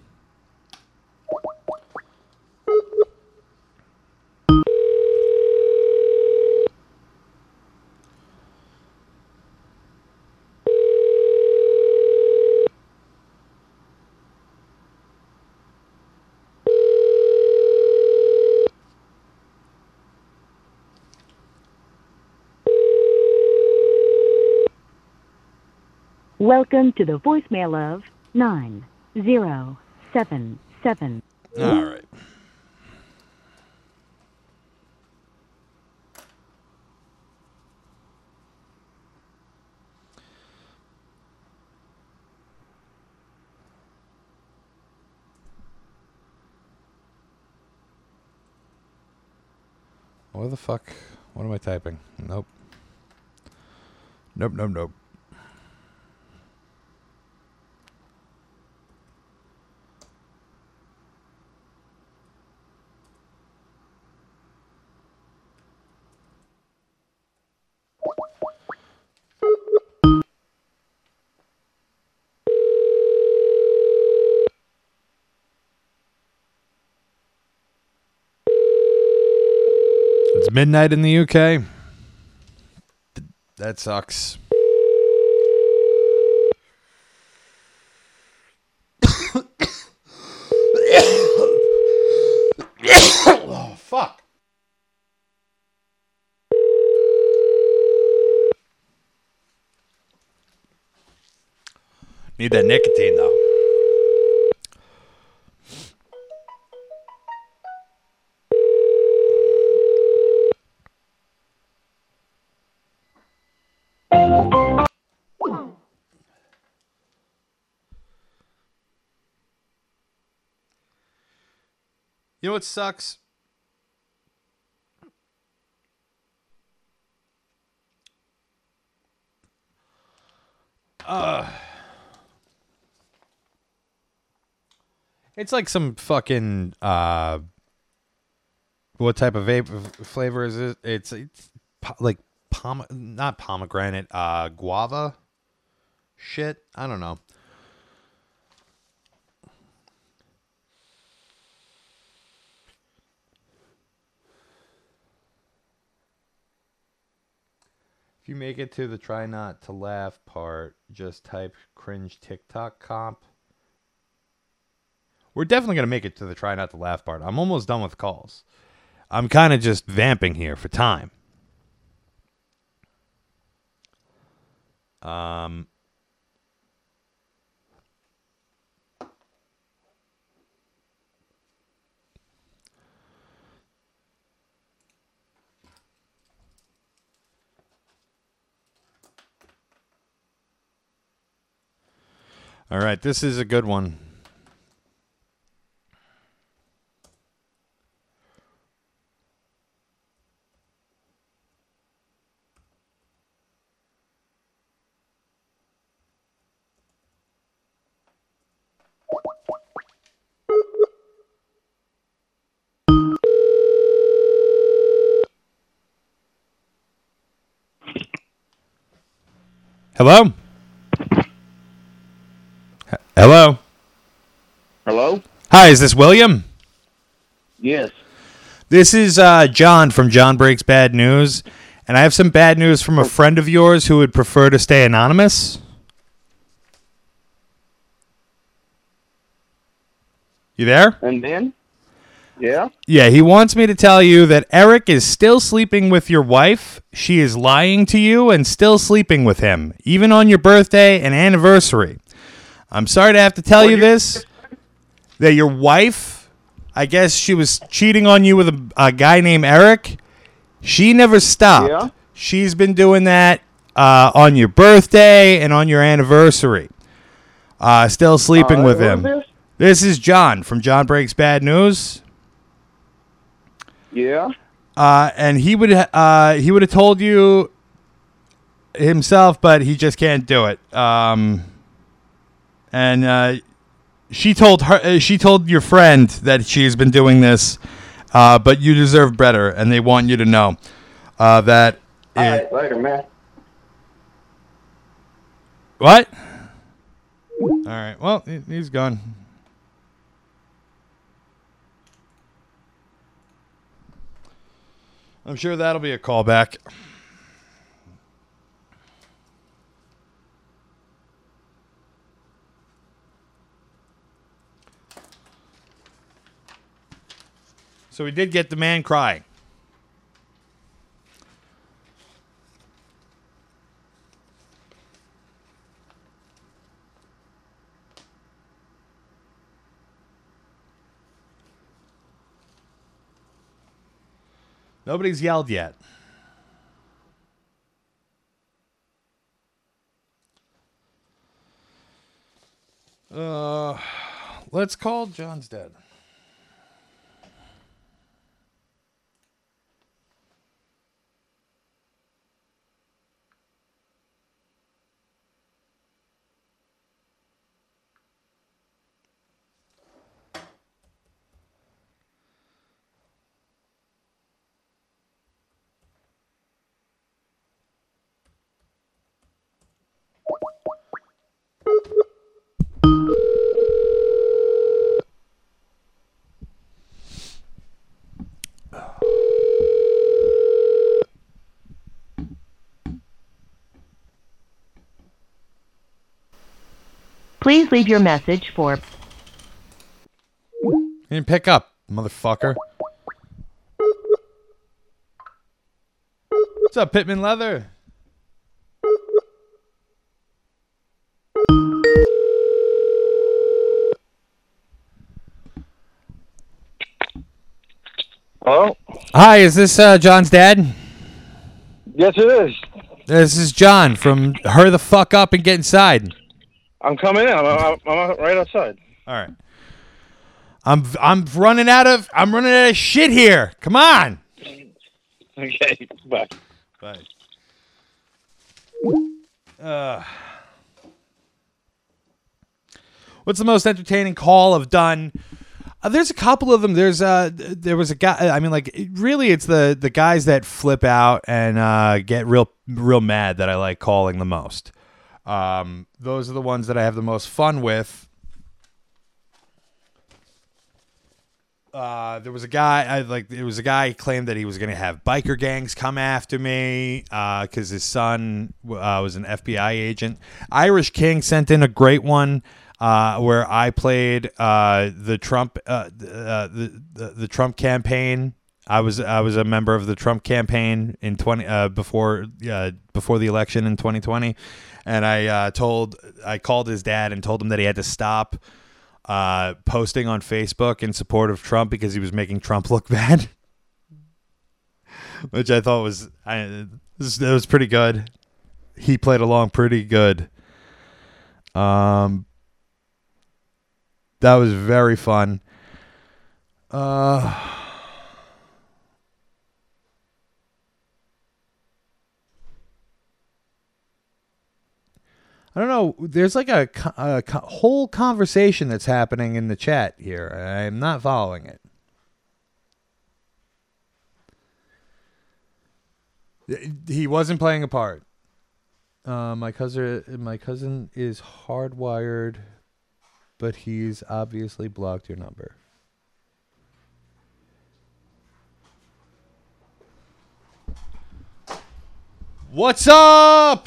Welcome to the voicemail of 9077. All right. What the fuck? What am I typing? Nope. Nope, nope, nope. Midnight in the UK. That sucks. oh, fuck. Need that nicotine, though. You know what sucks? Uh, it's like some fucking uh what type of vape flavor is it? It's it's like pom not pomegranate, uh guava shit. I don't know. You make it to the try not to laugh part, just type cringe TikTok comp. We're definitely going to make it to the try not to laugh part. I'm almost done with calls. I'm kind of just vamping here for time. Um, all right, this is a good one. Hello? Hello? Hello? Hi, is this William? Yes. This is uh, Jon from Jon Breaks Bad News, and I have some bad news from a friend of yours who would prefer to stay anonymous. You there? And then? Yeah? Yeah, he wants me to tell you that Eric is still sleeping with your wife. She is lying to you and still sleeping with him, even on your birthday and anniversary. I'm sorry to have to tell you this that your wife, I guess she was cheating on you with a, a guy named Eric. She never stopped. Yeah? She's been doing that uh, on your birthday and on your anniversary. Uh, still sleeping Uh, with him. this? This is Jon from Jon Breaks Bad News. Yeah? Uh, and he would uh, he would have told you himself, but he just can't do it. Um, and uh, she told her uh, she told your friend that she has been doing this, uh, but you deserve better, and they want you to know uh, that. All it- right, later, man. What? All right. Well, he's gone. I'm sure that'll be a callback. So we did get the man crying. Nobody's yelled yet. Uh, let's call Jon's dead. Please leave your message for. Didn't pick up, motherfucker. What's up, Pitman Leather? Hello? Hi, is this uh, Jon's dad? Yes, it is. This is John from Hurry the Fuck Up and Get Inside. I'm coming in. I'm, I'm, I'm right outside. All right. I'm I'm running out of I'm running out of shit here. Come on. Okay, bye. Bye. Uh, what's the most entertaining call I've done? Uh, there's a couple of them. There's uh, there was a guy. I mean, like, really, it's the the guys that flip out and uh, get real real mad that I like calling the most. Um, those are the ones that I have the most fun with. Uh, there was a guy. I like. There was a guy claimed that he was going to have biker gangs come after me because his son uh, was an FBI agent. Irish King sent in a great one uh, where I played uh, the Trump uh, uh, the, the the Trump campaign. I was I was a member of the Trump campaign in twenty uh, before uh, before the election in 2020, and I uh, told I called his dad and told him that he had to stop uh, posting on Facebook in support of Trump because he was making Trump look bad, which I thought was I that was pretty good. He played along pretty good. Um, that was very fun. Uh. I don't know. There's like a, co- a whole conversation that's happening in the chat here. I'm not following it. He wasn't playing a part. Uh, my cousin, my cousin is hardwired, but he's obviously blocked your number. What's up?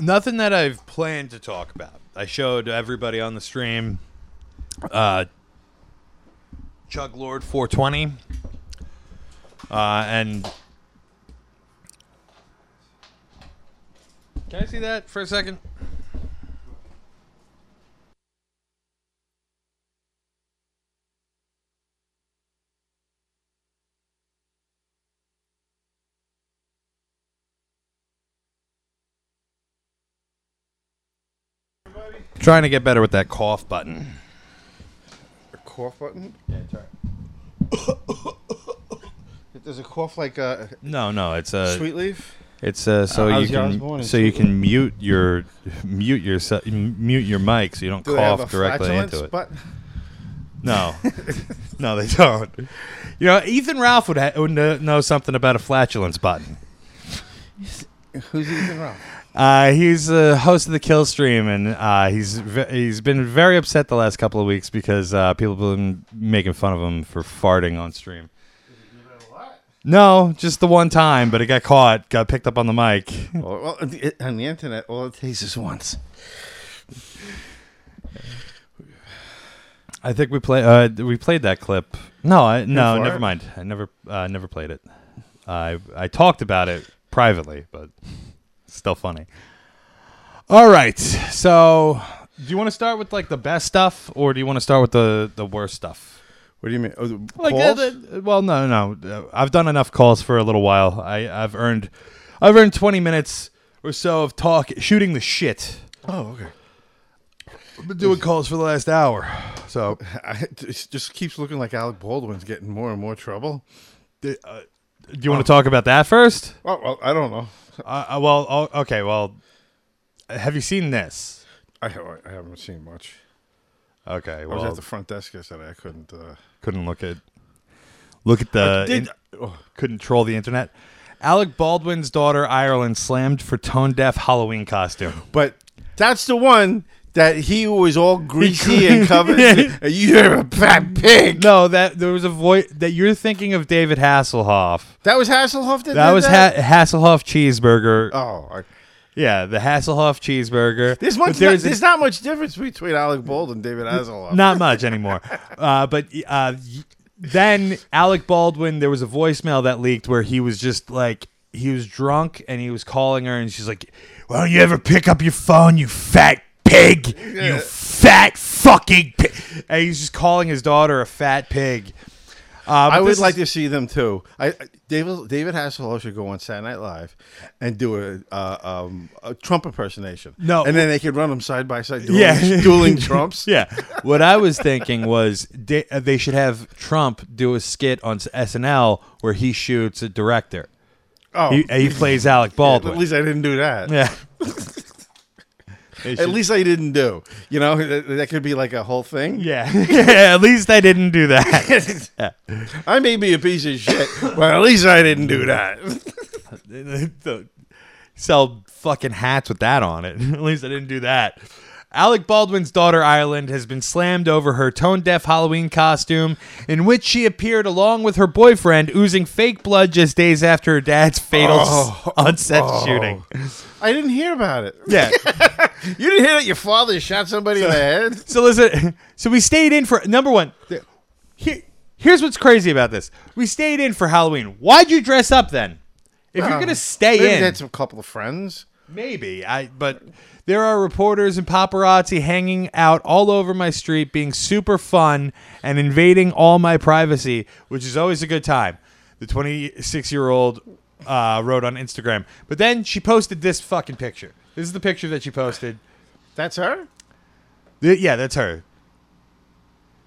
Nothing that I've planned to talk about. I showed everybody on the stream uh, Chug Lord 420. Uh, and can I see that for a second? Trying to get better with that cough button. A cough button? Yeah, try. Does it cough like a No, no, it's a Sweet leaf? It's uh, so Uh, you can so you can mute your mute your mute your mic so you don't Do they have cough a directly flatulence into it. button? No, no, they don't. You know, Ethan Ralph would, ha- would know something about a flatulence button. Who's Ethan Ralph? Uh, he's the host of the Kill Stream, and uh, he's ve- he's been very upset the last couple of weeks because uh, people have been making fun of him for farting on stream. No, just the one time, but it got caught, got picked up on the mic. Well, well, on the- on the internet, all it takes is once. I think we play. Uh, we played that clip. No, I, no, never mind. I never, uh, never played it. I I talked about it privately, but still funny. All right, so do you want to start with like the best stuff, or do you want to start with the the worst stuff? What do you mean? Oh, the Like, uh, calls? the- well, no, no. Uh, I've done enough calls for a little while. I I've earned, I've earned twenty minutes or so of talk, shooting the shit. oh, okay. I've been doing calls for the last hour, so I, it just keeps looking like Alec Baldwin's getting more and more trouble. Do you want to talk about that first? Oh, well, I don't know. Uh, uh, well, oh, okay. Well, have you seen this? I, ha- I haven't seen much. Okay. Well, I was at the front desk yesterday. I couldn't. Uh, couldn't look at look at the did- in- oh, couldn't troll the internet. Alec Baldwin's daughter Ireland slammed for tone deaf Halloween costume. but that's the one that he was all greasy and covered. You're a fat pig. No, that there was a voice that you're thinking of David Hasselhoff. That was Hasselhoff. That, That was that? ha- Hasselhoff cheeseburger. Oh, I- Yeah, the Hasselhoff cheeseburger. there's much. there's there's, a- not much difference between Alec Baldwin and David Hasselhoff. not much anymore. Uh, but uh, then Alec Baldwin, there was a voicemail that leaked where he was just like he was drunk and he was calling her and she's like, "Why don't you ever pick up your phone, you fat pig? You fat fucking pig!" And he's just calling his daughter a fat pig. Uh, I would like to see them too. I I- David David Hasselhoff should go on Saturday Night Live and do a, uh, um, a Trump impersonation. No. and then they could run them side by side, dueling, Yeah. dueling Trumps. Yeah. What I was thinking was they, uh, they should have Trump do a skit on SNL where he shoots a director. Oh, He, he plays Alec Baldwin. At least I didn't do that. Yeah. At should- least I didn't do. You know, that, that could be like a whole thing. Yeah. yeah. At least I didn't do that. I may be a piece of shit, but at least I didn't do that. Sell fucking hats with that on it. At least I didn't do that. Alec Baldwin's daughter Ireland has been slammed over her tone deaf Halloween costume, in which she appeared along with her boyfriend, oozing fake blood just days after her dad's fatal Oh. on-set Oh. shooting. I didn't hear about it. Yeah. You didn't hear that your father shot somebody in the head? So listen, so we stayed in for number one. Here, here's what's crazy about this: we stayed in for Halloween. Why'd you dress up then? If you're um, gonna stay maybe in, That's a couple of friends. maybe I. But there are reporters and paparazzi hanging out all over my street, being super fun and invading all my privacy, which is always a good time. The 26 year old uh, wrote on Instagram, but then she posted this fucking picture. This is the picture that she posted. That's her. Th- yeah, that's her.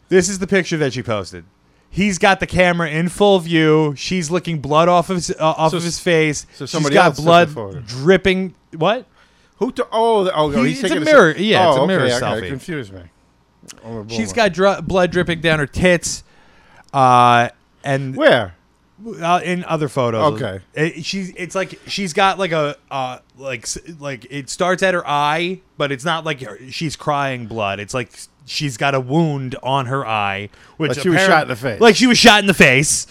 This is the picture that she posted. He's got the camera in full view. She's licking blood off of his, uh, off So of his face. so She's somebody got took the blood dripping. What? Who? To, oh, oh, He- he's it's a mirror- se- yeah, it's oh, a mirror okay, okay, selfie. Confused me. A She's got dr- blood dripping down her tits. Uh, and where? Uh, in other photos. Okay. It, she's. It's like she's got like a uh like like it starts at her eye, but it's not like her- she's crying blood. It's like she's got a wound on her eye, which Like she was shot in the face. Like she was shot in the face.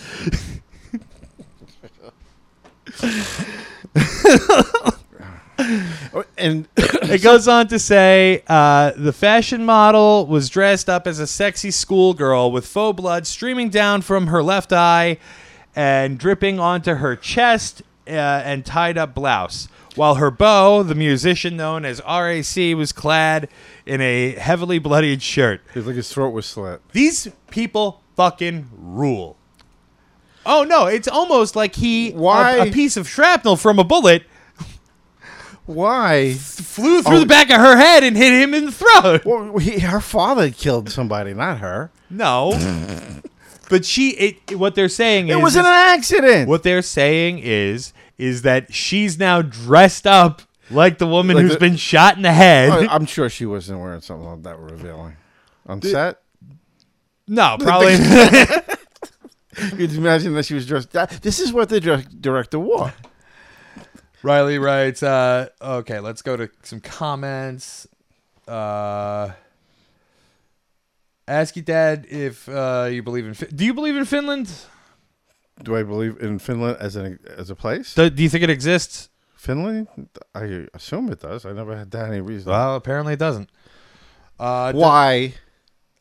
and it goes on to say uh, the fashion model was dressed up as a sexy schoolgirl with faux blood streaming down from her left eye and dripping onto her chest uh, and tied up blouse. While her beau, the musician known as RAC, was clad in a heavily bloodied shirt. It's like his throat was slit. These people fucking rule. Oh no, it's almost like he Why- a, a piece of shrapnel from a bullet Why? flew through Oh. the back of her head and hit him in the throat. Well, he, her father killed somebody, not her. No. but she it what they're saying It is was an accident. What they're saying is is that she's now dressed up like the woman Like who's the- been shot in the head. Oh, I'm sure she wasn't wearing something like that revealing on set. no, probably You'd imagine that she was dressed. That, this is what the director wore. Riley writes, uh, okay, let's go to some comments. Uh, ask your dad if uh, you believe in. Fi- do you believe in Finland? Do I believe in Finland as an as a place? Do, do you think it exists? Finland? I assume it does. I never had any reason. Well, apparently it doesn't. Uh, Why?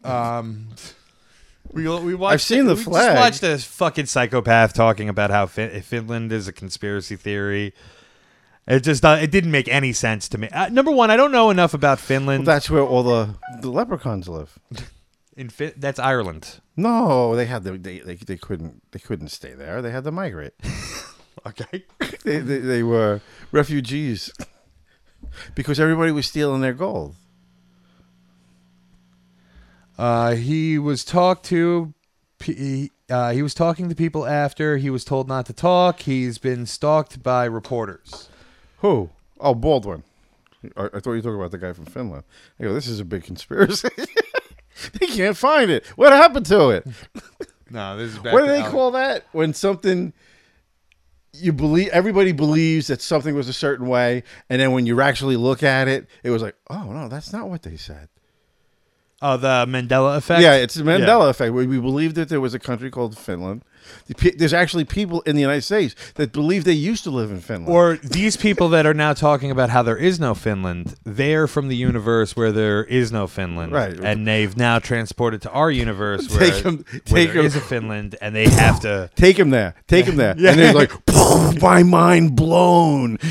Um, we we watched. I've seen the we flag. Just watched a fucking psychopath talking about how fin- Finland is a conspiracy theory. It just uh, it didn't make any sense to me. Uh, number one, I don't know enough about Well, Finland. that's where all the the leprechauns live. In fin- that's Ireland. No, they had the, they, they they couldn't they couldn't stay there. They had to migrate. Okay. they, they they were refugees because everybody was stealing their gold. Uh, he was talked to. He, uh, he was talking to people after he was told not to talk. He's been stalked by reporters. Who? Oh, Baldwin. I, I thought you were talking about the guy from Finland. I go, this is a big conspiracy. they can't find it. What happened to it? No, this is back what do to they Alec- call that when something you believe everybody believes that something was a certain way, and then when you actually look at it, it was like, oh no, that's not what they said. Oh, the Mandela effect. Yeah, it's the Mandela Yeah. effect. We, we believe that there was a country called Finland. There's actually people in the United States that believe they used to live in Finland. Or these people that are now talking about how there is no Finland, they're from the universe where there is no Finland, Right. And they've now transported to our universe where, Take 'em- where take there 'em- is a Finland, and they have to. take him there, take him there, Yeah. and they're like, my mind blown.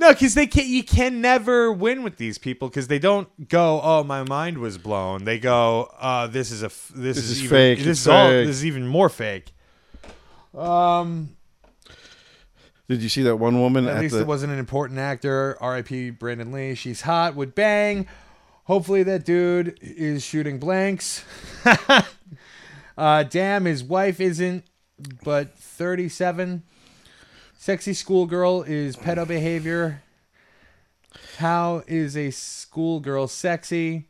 No, because they can You can never win with these people because they don't go. Oh, my mind was blown. They go. Uh, this is a. f- This, This is, is even, fake, This it's is all. fake." This is even more fake. Um. Did you see that one woman At at least the? it wasn't an important actor. R.I.P. Brandon Lee. She's hot. Would bang. Hopefully that dude is shooting blanks. uh, damn, his wife isn't, but 37. Sexy schoolgirl is pedo behavior. How is a schoolgirl sexy?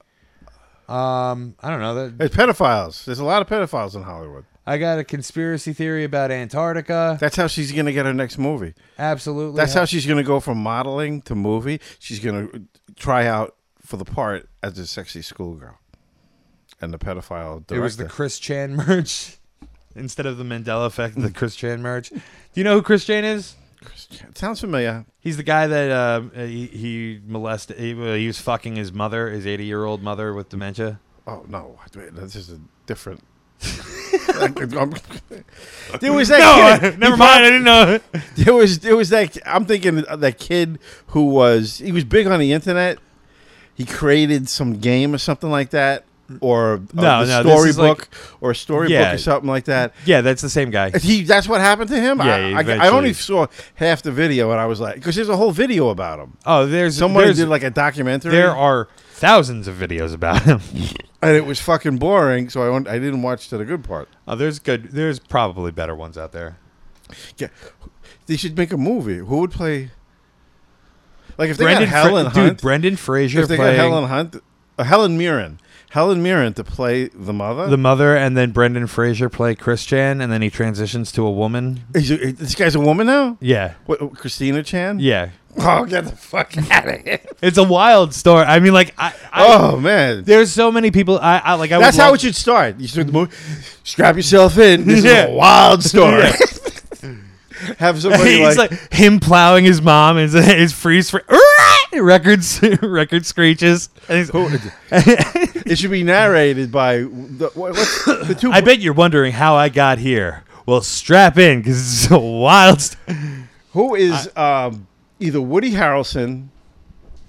Um, I don't know. That, It's pedophiles. There's a lot of pedophiles in Hollywood. I got a conspiracy theory about Antarctica. That's how she's gonna get her next movie. Absolutely. That's how she's gonna go from modeling to movie. She's gonna try out for the part as a sexy schoolgirl, and the pedophile director. It was the Chris Chan merch instead of the Mandela effect. The Chris Chan merch. Do you know who Chris Chan is? Sounds familiar. He's the guy that uh, he, he molested. He, he was fucking his mother, his eighty-year-old mother with dementia. Oh no, wait, this is a different. there was that. No, kid. never mind, I didn't know. There was there was that. I'm thinking of that kid who was he was big on the internet. He created some game or something like that, or a No, the no, storybook like- or a storybook Yeah. or something like that. Yeah, that's the same guy. He that's what happened to him. Yeah, I, I, I only saw half the video and I was like, because there's a whole video about him. Oh, there's Somebody there's- did like a documentary. There are thousands of videos about him. and it was fucking boring. So I went, I didn't watch to the good part. Oh, there's good. There's probably better ones out there. Yeah, they should make a movie. Who would play? Like if they Brendan got Fra- Helen dude, Hunt, Brendan Fraser If they playing- got Helen Hunt, uh, Helen Mirren, Helen Mirren to play the mother. The mother and then Brendan Fraser play Chris Chan, and then he transitions to a woman. Is it- this guy's a woman now. Yeah. What, oh, Christina Chan. Yeah. Oh, get the fuck out of here! It's a wild story. I mean, like, I, I Oh man, there's so many people. I, I like. I that's would how love- it should start. You start the movie. Strap yourself in. This is Yeah. a wild story. Have somebody He's like, like, him plowing his mom and his, freeze frame records record screeches. And he's- it should be narrated by the, what, what's the two. I bet you're wondering how I got here. Well, strap in because it's a wild. St- Who is um, either Woody Harrelson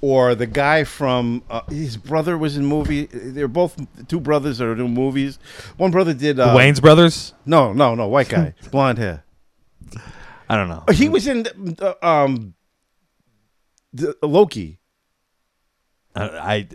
or the guy from uh, his brother was in movie? They're both two brothers that are doing movies. One brother did uh, the Wayans brothers. No, no, no, white guy, blonde hair. I don't know. He was in uh, um, the, Loki. I,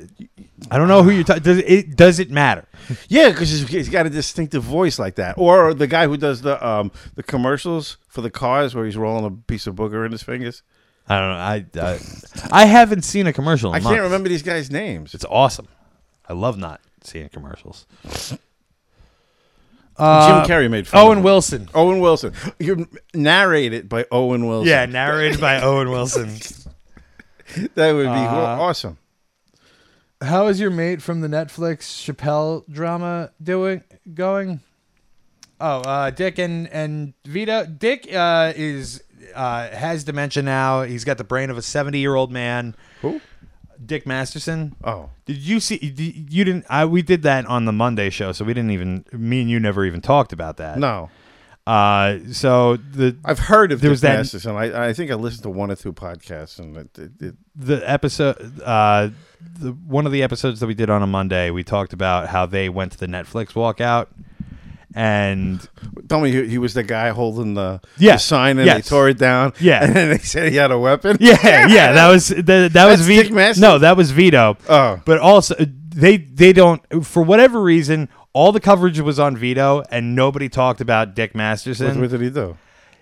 I, don't know who you're talking. Does it does it matter? Yeah, because he's, he's got a distinctive voice like that. Or the guy who does the um, the commercials for the cars where he's rolling a piece of booger in his fingers. I don't know. I I, I haven't seen a commercial. In I can't remember these guys' names. It's awesome. I love not seeing commercials. Jim Uh, Carrey made fun Owen. Wilson. Owen Wilson. You're narrated by Owen Wilson. Yeah, narrated by Owen Wilson. That would be Uh, awesome. How is your mate from the Netflix Chappelle drama doing? Going? Oh, uh, Dick and and Vito. Dick uh, is uh, has dementia now. He's got the brain of a seventy year old man. Who? Dick Masterson. Oh, did you see? did- You didn't. I, we did that on the Monday show, so we didn't even. Me and you never even talked about that. No. Uh, so the I've heard of there was that. I, I think I listened to one or two podcasts, and it, it, it, the episode uh the one of the episodes that we did on a Monday we talked about how they went to the Netflix walkout and tell me he, he was the guy holding the, Yeah. the sign, and Yes. they tore it down. Yeah. and then they said he had a weapon. yeah yeah that was that, that was Vito no that was Vito Oh. but also they they don't for whatever reason all the coverage was on Vito and nobody talked about Dick Masterson. What, what did he do?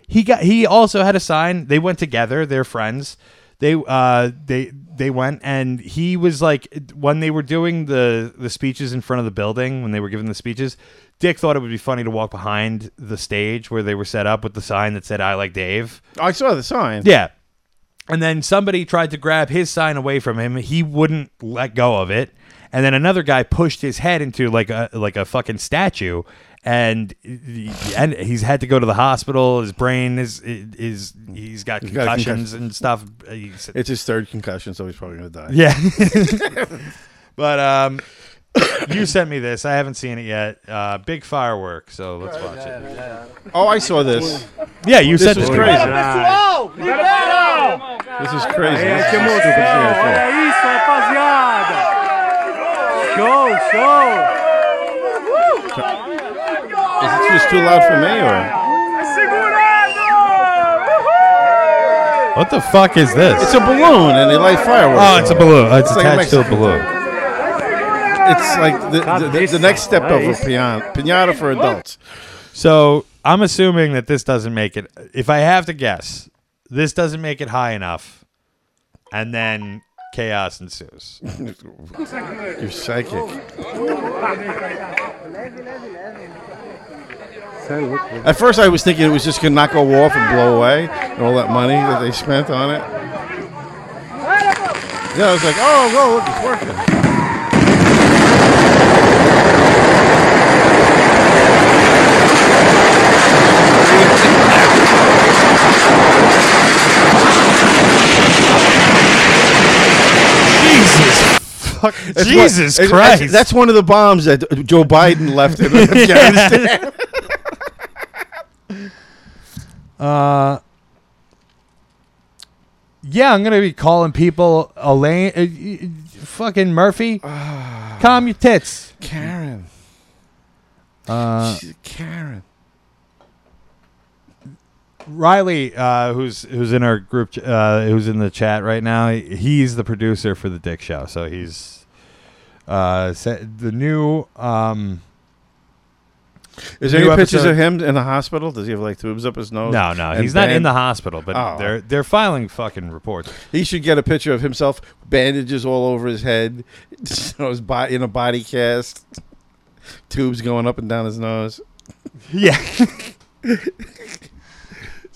he got he also had a sign. They went together. They're friends. They uh they they went and he was like when they were doing the the speeches in front of the building when they were giving the speeches dick thought it would be funny to walk behind the stage where they were set up with the sign that said i like dave. I saw the sign. yeah. And then somebody tried to grab his sign away from him. He wouldn't let go of it and then another guy pushed his head into like a like a fucking statue and and he's had to go to the hospital his brain is is he's got He's got a concussions concussion. and stuff He's- It's his third concussion, so he's probably gonna die. yeah. but um, you sent me this. I haven't seen it yet. Uh, big firework. So let's watch it. Oh, I saw this. Yeah, you this sent was it to me. crazy. This is crazy. This is the stupidest go. I. Is it just too loud for me, or What the fuck is this? it's a balloon and they light fireworks? oh, it's a balloon. It's, It's like a attached to a Mexican balloon. It's like the, the, the, the next step of a piñata, piñata for adults. So I'm assuming that this doesn't make it. If I have to guess, this doesn't make it high enough, and then chaos ensues. You're psychic. At first, I was thinking it was just gonna not go off and blow away, and all that money that they spent on it. Yeah, I was like, oh, whoa, look, it's working. Jesus, fuck, Jesus what- Christ! That's, that's one of the bombs that Joe Biden left in Afghanistan. Uh, yeah, I'm gonna be calling people Elaine, uh, y- fucking Murphy. calm your tits. Karen. Uh, She's Karen. Riley, uh, who's who's in our group, uh, who's in the chat right now. He's the producer for the Dick Show, so he's uh, the new. Um, Is there new any pictures episode- of him in the hospital? Does he have like tubes up his nose? No, no, and he's not in band- the hospital, but Oh. they're they're filing fucking reports. He should get a picture of himself, bandages all over his head, so his body in a body cast, tubes going up and down his nose. Yeah.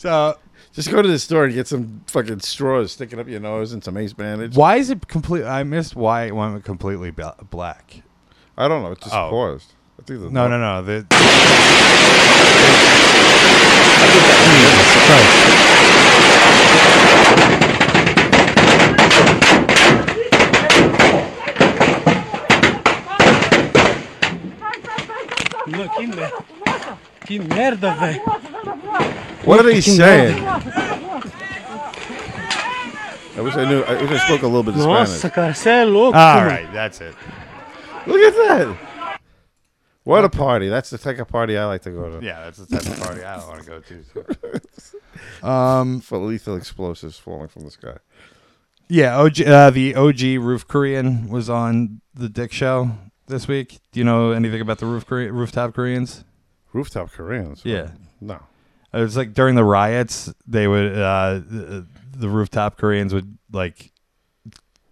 so Just go to the store and get some fucking straws sticking up your nose and some ace bandage. why is it complete? I missed why it went completely ba- black. I don't know. It just Oh. paused. I think the No, no, no. The, What are they saying? I wish I knew. I wish I spoke a little bit of Spanish. All right, that's it. Look at that. What a party! That's the type of party I like to go to. Yeah, that's the type of party I don't want to go to. um, For lethal explosives falling from the sky. yeah, OG, uh, the OG Roof Korean was on the Dick Show this week. Do you know anything about the roof Kore- rooftop Koreans? Rooftop Koreans. Yeah. No. It was like during the riots, they would uh, the, the rooftop Koreans would like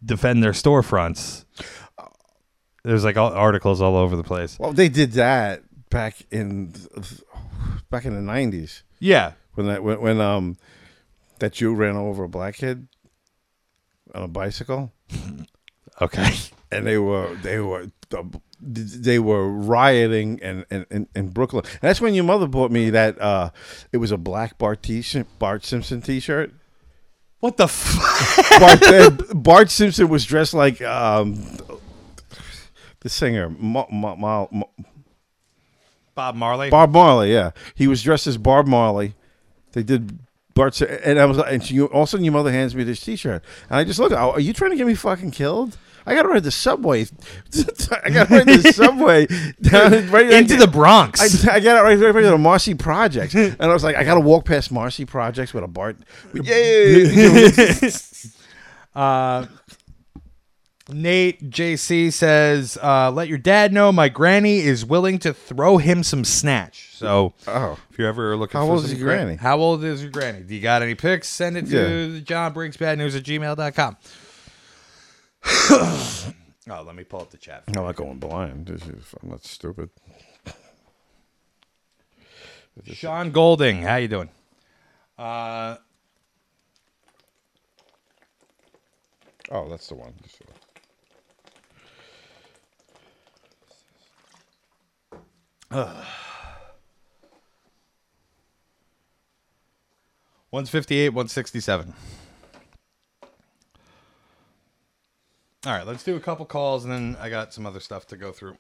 defend their storefronts. There's like all, articles all over the place. Well, they did that back in back in the nineties Yeah, when that when, when um that you ran over a black kid on a bicycle, okay. and they were they were they were rioting in in, in, Brooklyn. And that's when your mother bought me that. uh It was a black Bart t-shirt, Bart Simpson t-shirt. What the fuck? Bart, uh, Bart Simpson was dressed like um the singer Ma, Ma, Ma, Bob Marley. Bob Marley, yeah. He was dressed as Bob Marley. They did Bart, and I was, and she, all of a sudden, your mother hands me this T-shirt, and I just look. Are you trying to get me fucking killed? I got to ride the subway. I got to ride the subway down right Into the Bronx. I, I got right, right, right to the Marcy Projects, and I was like, I got to walk past Marcy Projects with a Bart. Yeah. uh, Nate JC says, uh, "Let your dad know my granny is willing to throw him some snatch." So, Oh. if you're ever looking, How for old some is your gra- granny? How old is your granny? Do you got any pics? Send it to Yeah. Jon Breaks Bad News at gmail.com. oh, let me pull up the chat. I'm not going blind. Is- I'm not stupid. Sean Golding, how you doing? Uh, Oh, that's the one. Just- One's 58, 167. All right, let's do a couple calls and then I got some other stuff to go through.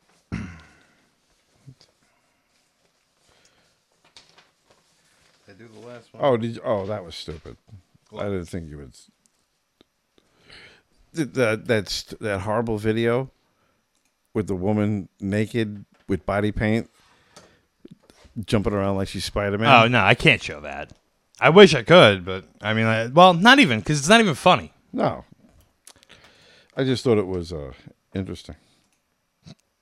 I do the last one. Oh, did you, oh that was stupid. I didn't think you would. s- That that's that horrible video with the woman naked with body paint jumping around like she's Spider Man. Oh, no, I can't show that. I wish I could, but I mean, I, well, not even because it's not even funny. No. I just thought it was uh, interesting.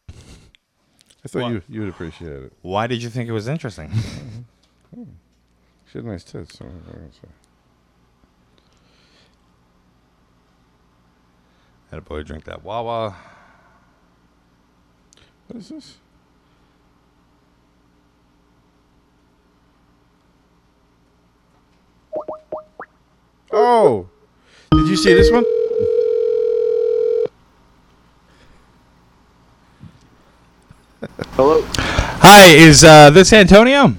I thought What? you you would appreciate it. Why did you think it was interesting? She had nice tits. So I gonna say? Had a boy drink that Wawa. What is this? Oh, did you see this one? Hello. Hi, is uh, this Antonio?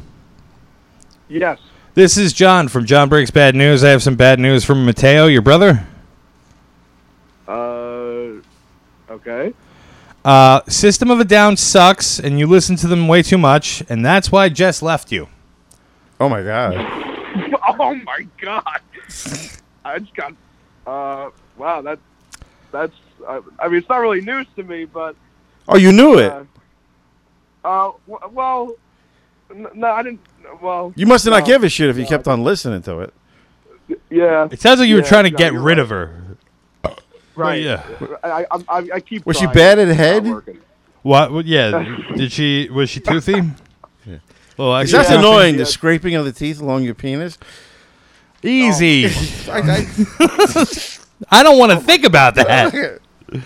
Yes. This is Jon from Jon Breaks Bad News. I have some bad news from Mateo, your brother. Uh. Okay. Uh, System of a Down sucks, and you listen to them way too much, and that's why Jess left you. Oh my god! oh my god. I just got. Uh. Wow. That's. That's. Uh, I mean, it's not really news to me, but. Oh, you knew it. Uh, well. No, I didn't. Well. You must have no, not give a shit if you no, kept on listening to it. Yeah. It sounds like you were trying to no, get rid right. of her. Right. yeah. I, I, I, I keep. Was she bad at It's head? What? what yeah. Did she? Was she toothy? Well, Is actually, that annoying? The scraping of the teeth along your penis. Easy. I, I, I don't want to think about that.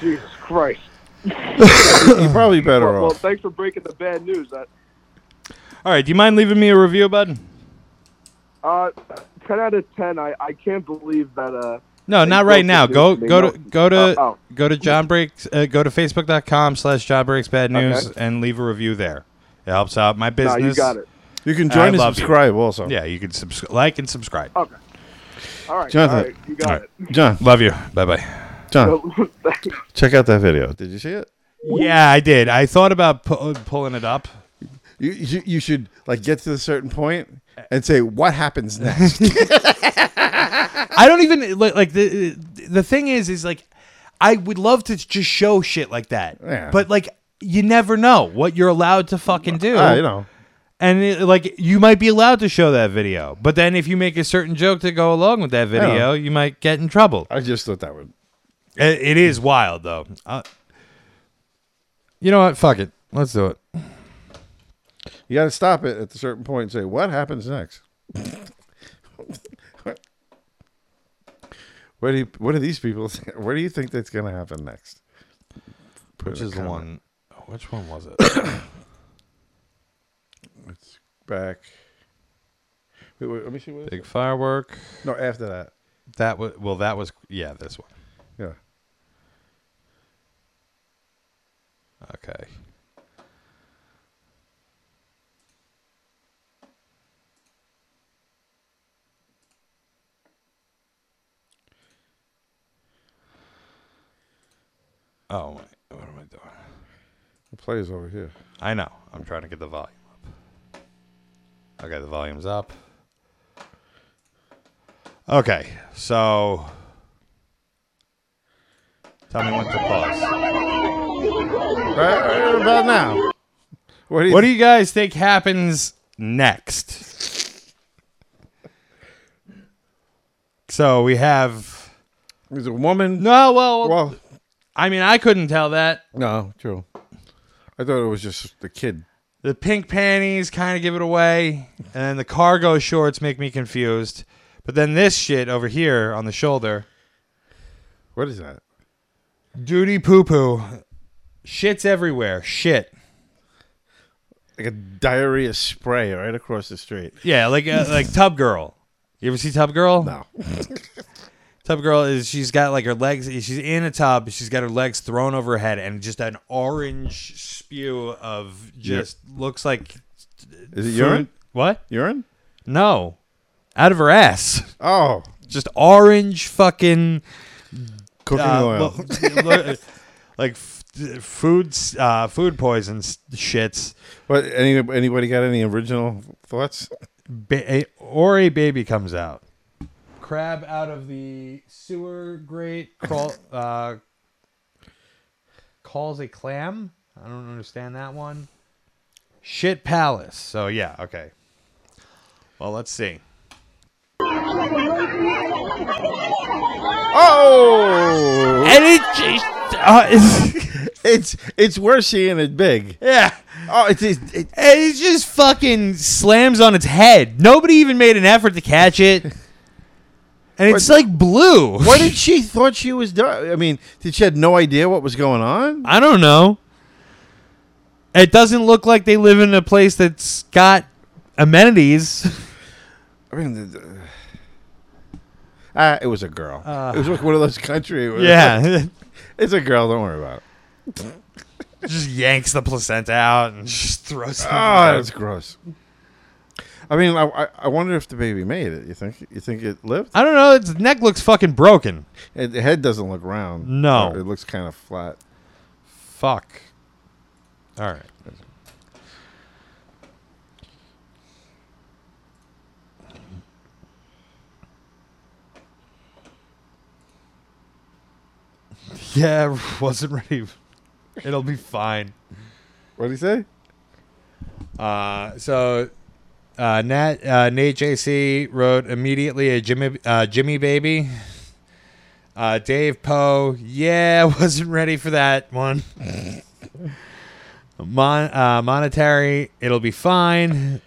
Jesus Christ. You're probably better Well, well, thanks for breaking the bad news. That. All right. Do you mind leaving me a review, bud? Uh, ten out of ten. I, I can't believe that. Uh. No, not right now. Go news to me. go to go to Oh, oh. go to Jon Breaks. Uh, go to facebook.com slash Jon Breaks Bad News Okay. and leave a review there. It helps out my No, business. you got it. You can I join and love you. subscribe also. Yeah, you can subscribe, like and subscribe. Okay. All right. Jonathan. All right. You got All right. it. Jon, Love you. Bye bye. Jon, check out that video. Did you see it? Yeah, I did. I thought about pu- pulling it up. You, you you should like get to a certain point and say what happens next. I don't even like, like the the thing is is like I would love to just show shit like that. Yeah. But like you never know what you're allowed to fucking do. Ah, you know. And it, like you might be allowed to show that video, but then if you make a certain joke to go along with that video, you might get in trouble. I just thought that would. It, it is wild though. Uh, you know what? Fuck it. Let's do it. You got to stop it at a certain point and say what happens next. Where do you, what are these people? think- Where do you think that's going to happen next? Put Which is the one? Which one was it? It's back. Wait, wait, let me see what. Big firework. No, after that. That was well. That was yeah. This one. Yeah. Okay. Oh wait, what am I doing? The player's over here. I know. I'm trying to get the volume up. Okay, the volume's up. Okay, so tell me when to pause. Right, about now. What do you? What do you guys think happens next? So we have There's a woman. no. Well, Well, I mean, I couldn't tell that. No, true. I thought it was just the kid. The pink panties kind of give it away, and then the cargo shorts make me confused. But then this shit over here on the shoulder, What is that? duty poo poo, shit's everywhere. Shit. Like a diarrhea spray right across the street. Yeah, like uh, like Tub Girl. You ever see Tub Girl? No. Tub Girl is she's got like her legs. She's in a tub. She's got her legs thrown over her head, and just an orange spew of just looks like. Is it food- urine? What? Urine? No, out of her ass. Oh, just orange fucking Cooking uh, oil. like food uh, food poisons shits. But any anybody got any original thoughts? Ba- a- or a baby comes out. Crab out of the sewer grate crawl, uh, calls a clam. I don't understand that one. Shit palace. So yeah, okay. Well, let's see. Oh, and it just, uh, it's, it's worse seeing it big. Yeah. Oh, it's it, it, it just fucking slams on its head. Nobody even made an effort to catch it. And it's like blue. What did she thought she was doing? I mean, did she had no idea what was going on? I don't know. It doesn't look like they live in a place that's got amenities. I mean, ah, it was a girl. Uh, it was like one of those country. Yeah. it's a girl. Don't worry about it. Just yanks the placenta out and just throws it. Oh, that's ah, gross. I mean, I, I I wonder if the baby made it. You think you think it lived? I don't know. Its neck looks fucking broken. It, the head doesn't look round. No. It looks kind of flat. Fuck. All right. Yeah, wasn't ready. It'll be fine. What did he say? Uh, so uh, Nat uh, Nate JC wrote immediately a Jimmy uh, Jimmy baby. Uh, Dave Poe, yeah, wasn't ready for that one. Mon- uh, monetary, it'll be fine.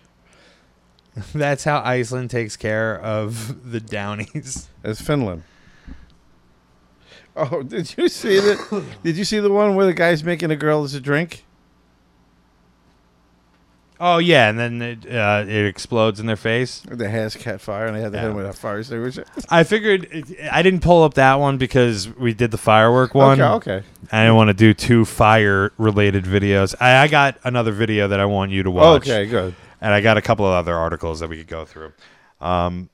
That's how Iceland takes care of the Downies. As Finland. Oh, did you see that? did you see the one where the guy's making a girl as a drink? Oh yeah, and then it, uh, it explodes in their face. The has cat fire, and they had to hit him with a fire extinguisher. I figured I didn't pull up that one because we did the firework one. Okay, okay. I didn't want to do two fire related videos. I, I got another video that I want you to watch. Okay, good. And I got a couple of other articles that we could go through. Um,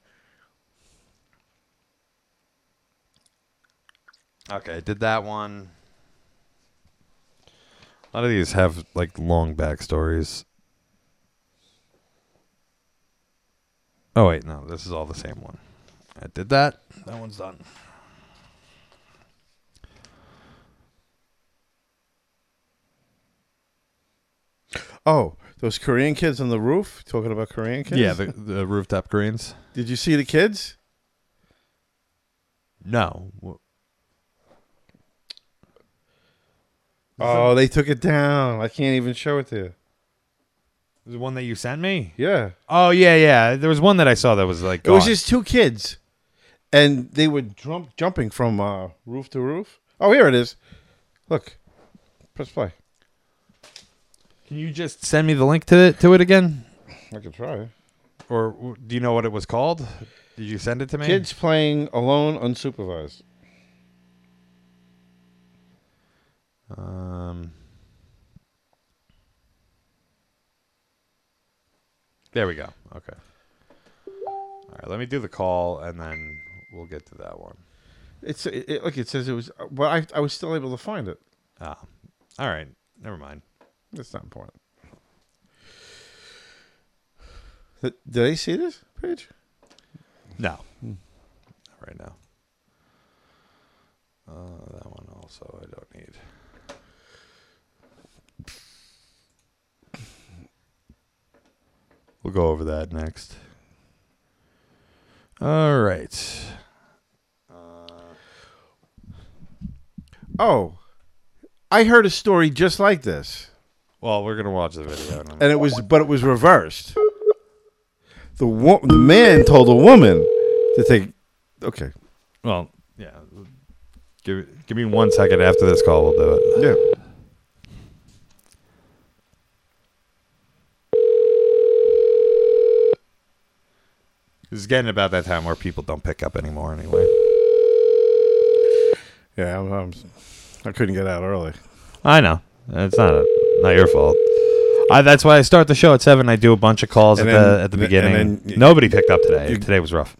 okay, did that one. A lot of these have like long backstories. Oh wait, no, this is all the same one. I did that. That one's done. Oh, those Korean kids on the roof talking about Korean kids. Yeah, the, the rooftop Koreans. Did you see the kids? No. Oh, they took it down. I can't even show it to you. The one that you sent me? Yeah. Oh yeah, yeah. There was one that I saw that was like It was gone. just two kids, and they were jump, jumping from uh, roof to roof. Oh, here it is. Look, press play. Can you just send me the link to it to it again? I could try. Or w- do you know what it was called? Did you send it to me? Kids playing alone, unsupervised. Um. There we go. Okay. All right. Let me do the call, and then we'll get to that one. It's it, it, look. It says it was, but I I was still able to find it. Ah. All right. Never mind. That's not important. Did did they see this page? No. Not right now. Uh, that one also I don't need. We'll go over that next. All right. Uh, oh, I heard a story just like this, Well, we're gonna watch the video. in a and it was, but it was reversed. The wo- the man told a woman to take. Okay, Well, yeah. Give give me one second after this call. We'll do it. yeah. It's getting about that time where people don't pick up anymore. Anyway. Yeah, I'm, I'm, I couldn't get out early. I know. It's not not your fault. I, that's why I start the show at seven. I do a bunch of calls And at then- the at the and beginning. then y- Nobody picked up today. you- today was rough.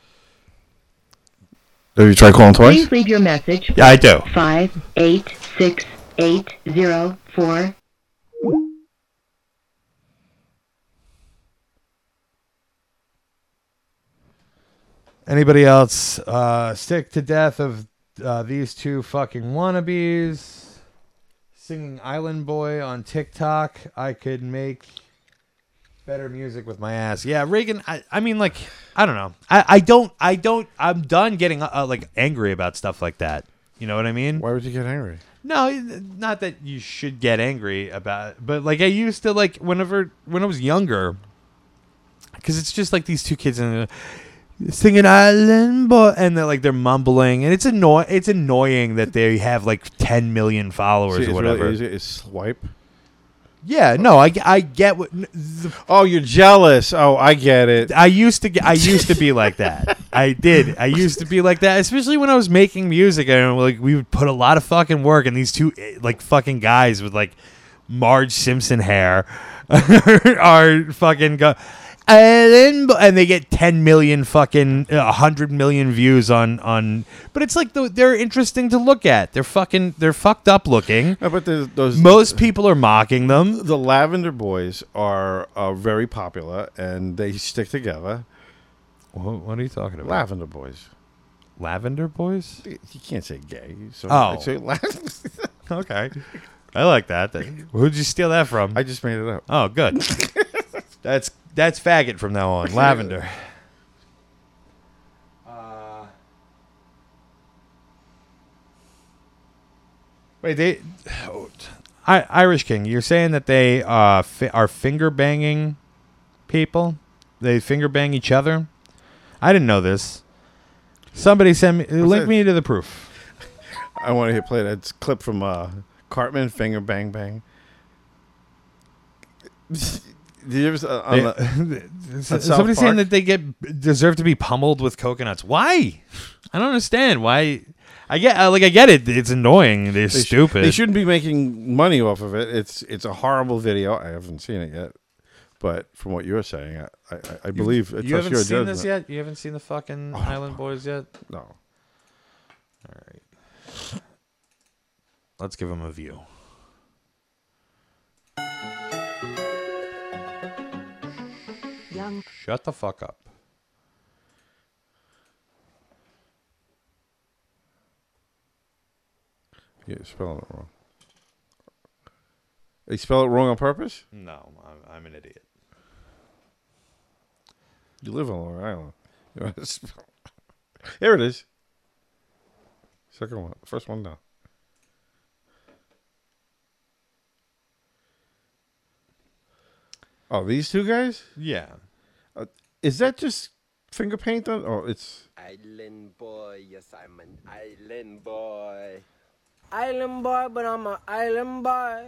Did you try calling twice? Please leave your message. Yeah, I do. Five eight six eight zero four. Anybody else uh, sick to death of uh, these two fucking wannabes singing Island Boy on TikTok? I could make better music with my ass. Yeah, Reagan. I, I mean, like, I don't know. I, I don't. I don't. I'm done getting uh, like angry about stuff like that. You know what I mean? Why would you get angry? No, not that you should get angry about, it, but like I used to like whenever when I was younger, because it's just like these two kids and singing Island Boy, and they're like they're mumbling, and it's annoying. It's annoying that they have like 10 million followers See, or whatever. Really easy. It's swipe. yeah, no, I, I get what. The, Oh, you're jealous. Oh, I get it. I used to get, I used to be like that. I did. I used to be like that, especially when I was making music and like we would put a lot of fucking work and these two eh, like fucking guys with like Marge Simpson hair are fucking go and and they get 10 million fucking uh, 100 million views on on but it's like the, they're interesting to look at. They're fucking they're fucked up looking. But those Most people are mocking them. the Lavender Boys are uh, very popular and they stick together. What, what are you talking about? Lavender Boys. Lavender boys? You can't say gay. So Oh. Say la- Okay. I like that. That- Who'd you steal that from? I just made it up. Oh, good. that's that's faggot from now on. Lavender. Uh, wait, they I, Irish King. You're saying that they uh, fi- are finger banging people? They finger bang each other? I didn't know this. Somebody send me link that? me to the proof. I want to hear play that clip from uh, Cartman, Finger Bang Bang. Did you ever, uh, on They- the, on South Somebody's saying that they get deserve to be pummeled with coconuts. Why? I don't understand why. I get uh, like I get it. It's annoying. They're They sh- stupid. they shouldn't be making money off of it. It's it's a horrible video. I haven't seen it yet, but from what you're saying, I I, I believe I you haven't your seen this yet. You haven't seen the fucking Oh. Island Boys yet. No, All right. Let's give them a view. Young Shut the fuck up. you're spelling it wrong. They spell it wrong on purpose. No, I'm, I'm an idiot. You live on Long Island. You wanna spell- Here it is. Second one, first one down. Oh, these two guys? Yeah. Is that just finger paint on? Oh, it's Island boy, yes I'm an island boy. Island boy, but I'm an island boy.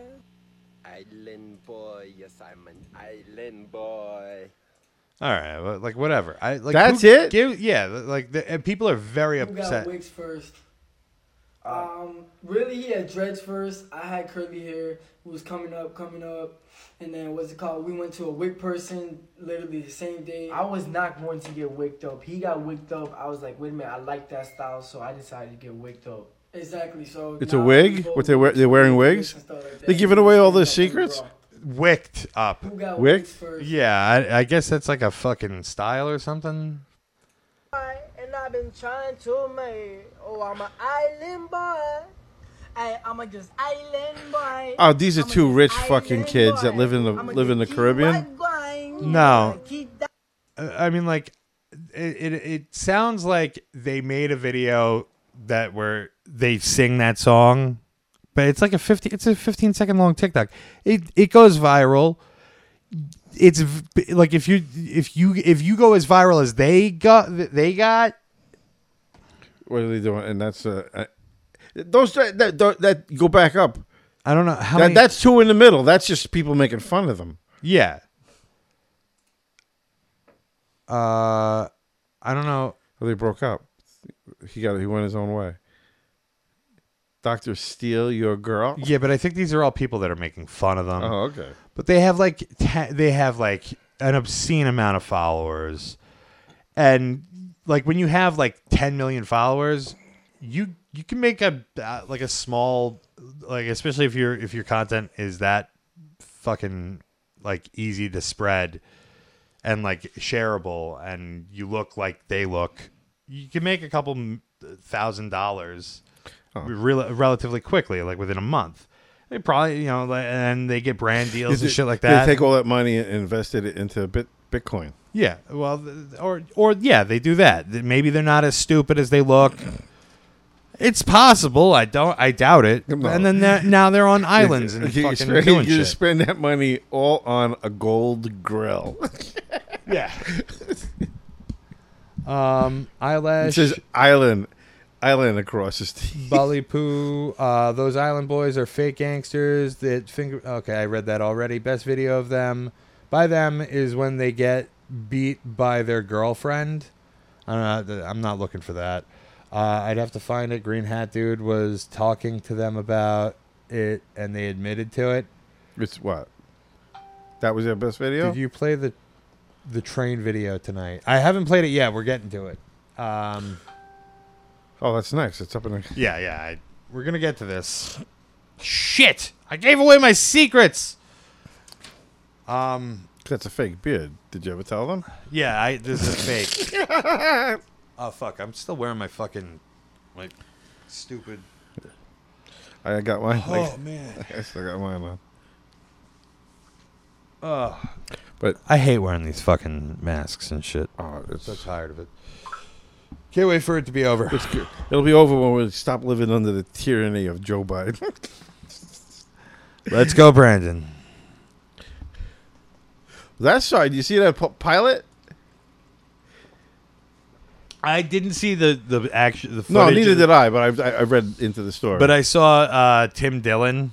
Island boy, yes I'm an island boy. All right, well, like whatever. I like That's who it? Give, yeah, like the, and people are very Who got upset. wigs first? Um, really, he had dreads first. I had curly hair. Who was coming up, coming up, and then what's it called? We went to a wig person literally the same day. I was not going to get wigged up. He got wigged up. I was like, wait a minute, I like that style, so I decided to get wigged up. Exactly. So it's a wig. What they wear? They're wearing wigs. like. They're giving away all their secrets. Wicked up. Who got Wick? wigs first? Yeah, I, I guess that's like a fucking style or something. And I've been trying to make. Oh, I'm an island boy. I, I'm a just island boy. Oh, these are I'm two rich fucking kids that live in the I'm live in the Caribbean. No. Keep that- Uh, I mean, like, it, it it sounds like they made a video that where they sing that song, but it's like a 50 it's a 15 second long TikTok. It it goes viral. It's like if you if you if you go as viral as they got they got What are they doing? And that's uh, uh those that, that that go back up. I don't know how that, many- that's two in the middle. That's just people making fun of them. yeah. Uh I don't know. Well, they broke up. He got he went his own way. Doctor Steele, your girl. Yeah, but I think these are all people that are making fun of them. Oh, okay. But they have like te- they have like an obscene amount of followers, and like when you have like 10 million followers, you you can make a uh, like a small like especially if your if your content is that fucking like easy to spread and like shareable and you look like they look you can make a couple thousand dollars rel- relatively quickly like within a month. They probably you know and they get brand deals and it- shit like They that. take all that money and invest it into bit Bitcoin. Yeah well or or yeah they do that maybe they're not as stupid as they look it's possible i don't i doubt it No. and then they're, now they're on islands and you, fucking spend, doing you shit spend that money all on a gold grill. yeah um eyelash It says island, island across his teeth. Bully Poo. Uh, those island boys are fake gangsters that finger. Okay, I read that already. Best video of them by them is when they get beat by their girlfriend. I don't know. I'm not looking for that. Uh, I'd have to find it. Green Hat Dude was talking to them about it, and they admitted to it. It's what? That was their best video. Did you play the the train video tonight? I haven't played it yet. We're getting to it. Um, oh, that's nice. It's up in the. Yeah, yeah. I, we're gonna get to this. Shit! I gave away my secrets. Um. That's a fake beard. Did you ever tell them? Yeah, I. This is fake. oh fuck! I'm still wearing my fucking like stupid. I got mine. Oh, man. I still got mine on. Oh. But I hate wearing these fucking masks and shit. Oh, it's so tired of it. Can't wait for it to be over. It'll be over when we stop living under the tyranny of Joe Biden. Let's go, Brandon. That side, you see that p- pilot? I didn't see the the action. The No, neither of- did I. But I, I, I read into the story. But I saw uh, Tim Dillon.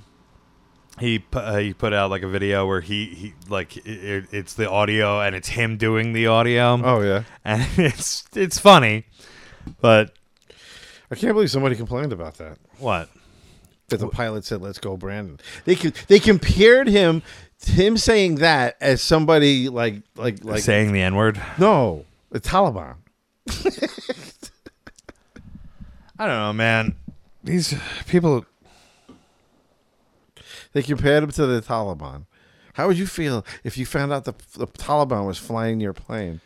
He pu- uh, he put out like a video where he, he like it, it, it's the audio and it's him doing the audio. Oh, yeah. and it's it's funny, but I can't believe somebody complained about that. What? That the pilot said, "Let's go, Brandon." They they compared him, him saying that as somebody like like like saying the N word. No, the Taliban. I don't know, man. These people. They compared him to the Taliban. How would you feel if you found out the, the Taliban was flying your plane?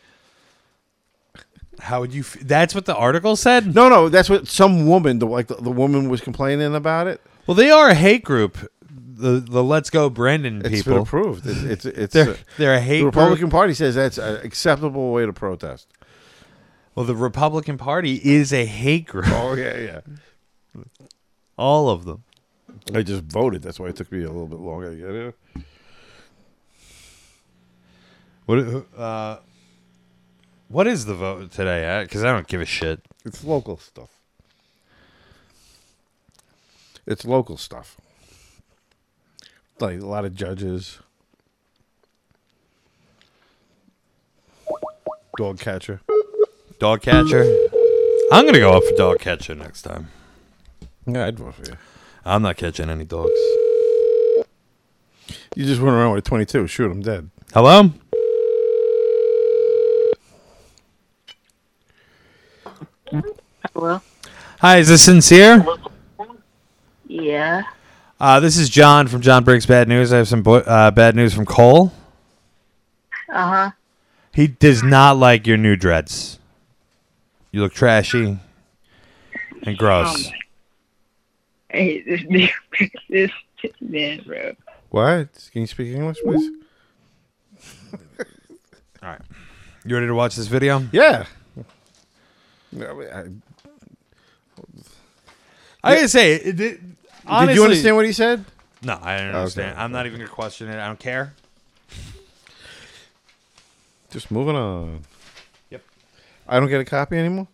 How would you? F- that's what the article said. No, no, that's what some woman, the, like the, the woman, was complaining about it. Well, they are a hate group. The the Let's Go Brandon It's people been approved. It's it's, it's they're, uh, they're a hate The Republican group. Party says that's an acceptable way to protest. Well, the Republican Party is a hate group. Oh yeah, yeah. All of them. I just voted. That's why it took me a little bit longer to get here. What? Uh, what is the vote today? Because I don't give a shit. It's local stuff. It's local stuff. Like a lot of judges. Dog catcher. Dog catcher. I'm gonna go up for dog catcher next time. Yeah, I'd vote for you. I'm not catching any dogs. You just went around with a 22. Shoot I'm dead. Hello. Hello? Hi, is this sincere? Yeah. Uh, this is Jon from Jon Breaks Bad News. I have some bo- uh, bad news from Cole. Uh huh. He does not like your new dreads. You look trashy and gross. Hey, this this man, bro. What? Can you speak English, please? All right. You ready to watch this video? Yeah. No, I- I gotta say, it, it, honestly, Did you understand what he said? No, I didn't Okay. understand. I'm not even gonna question it. I don't care. Just moving on. Yep. I don't get a copy anymore.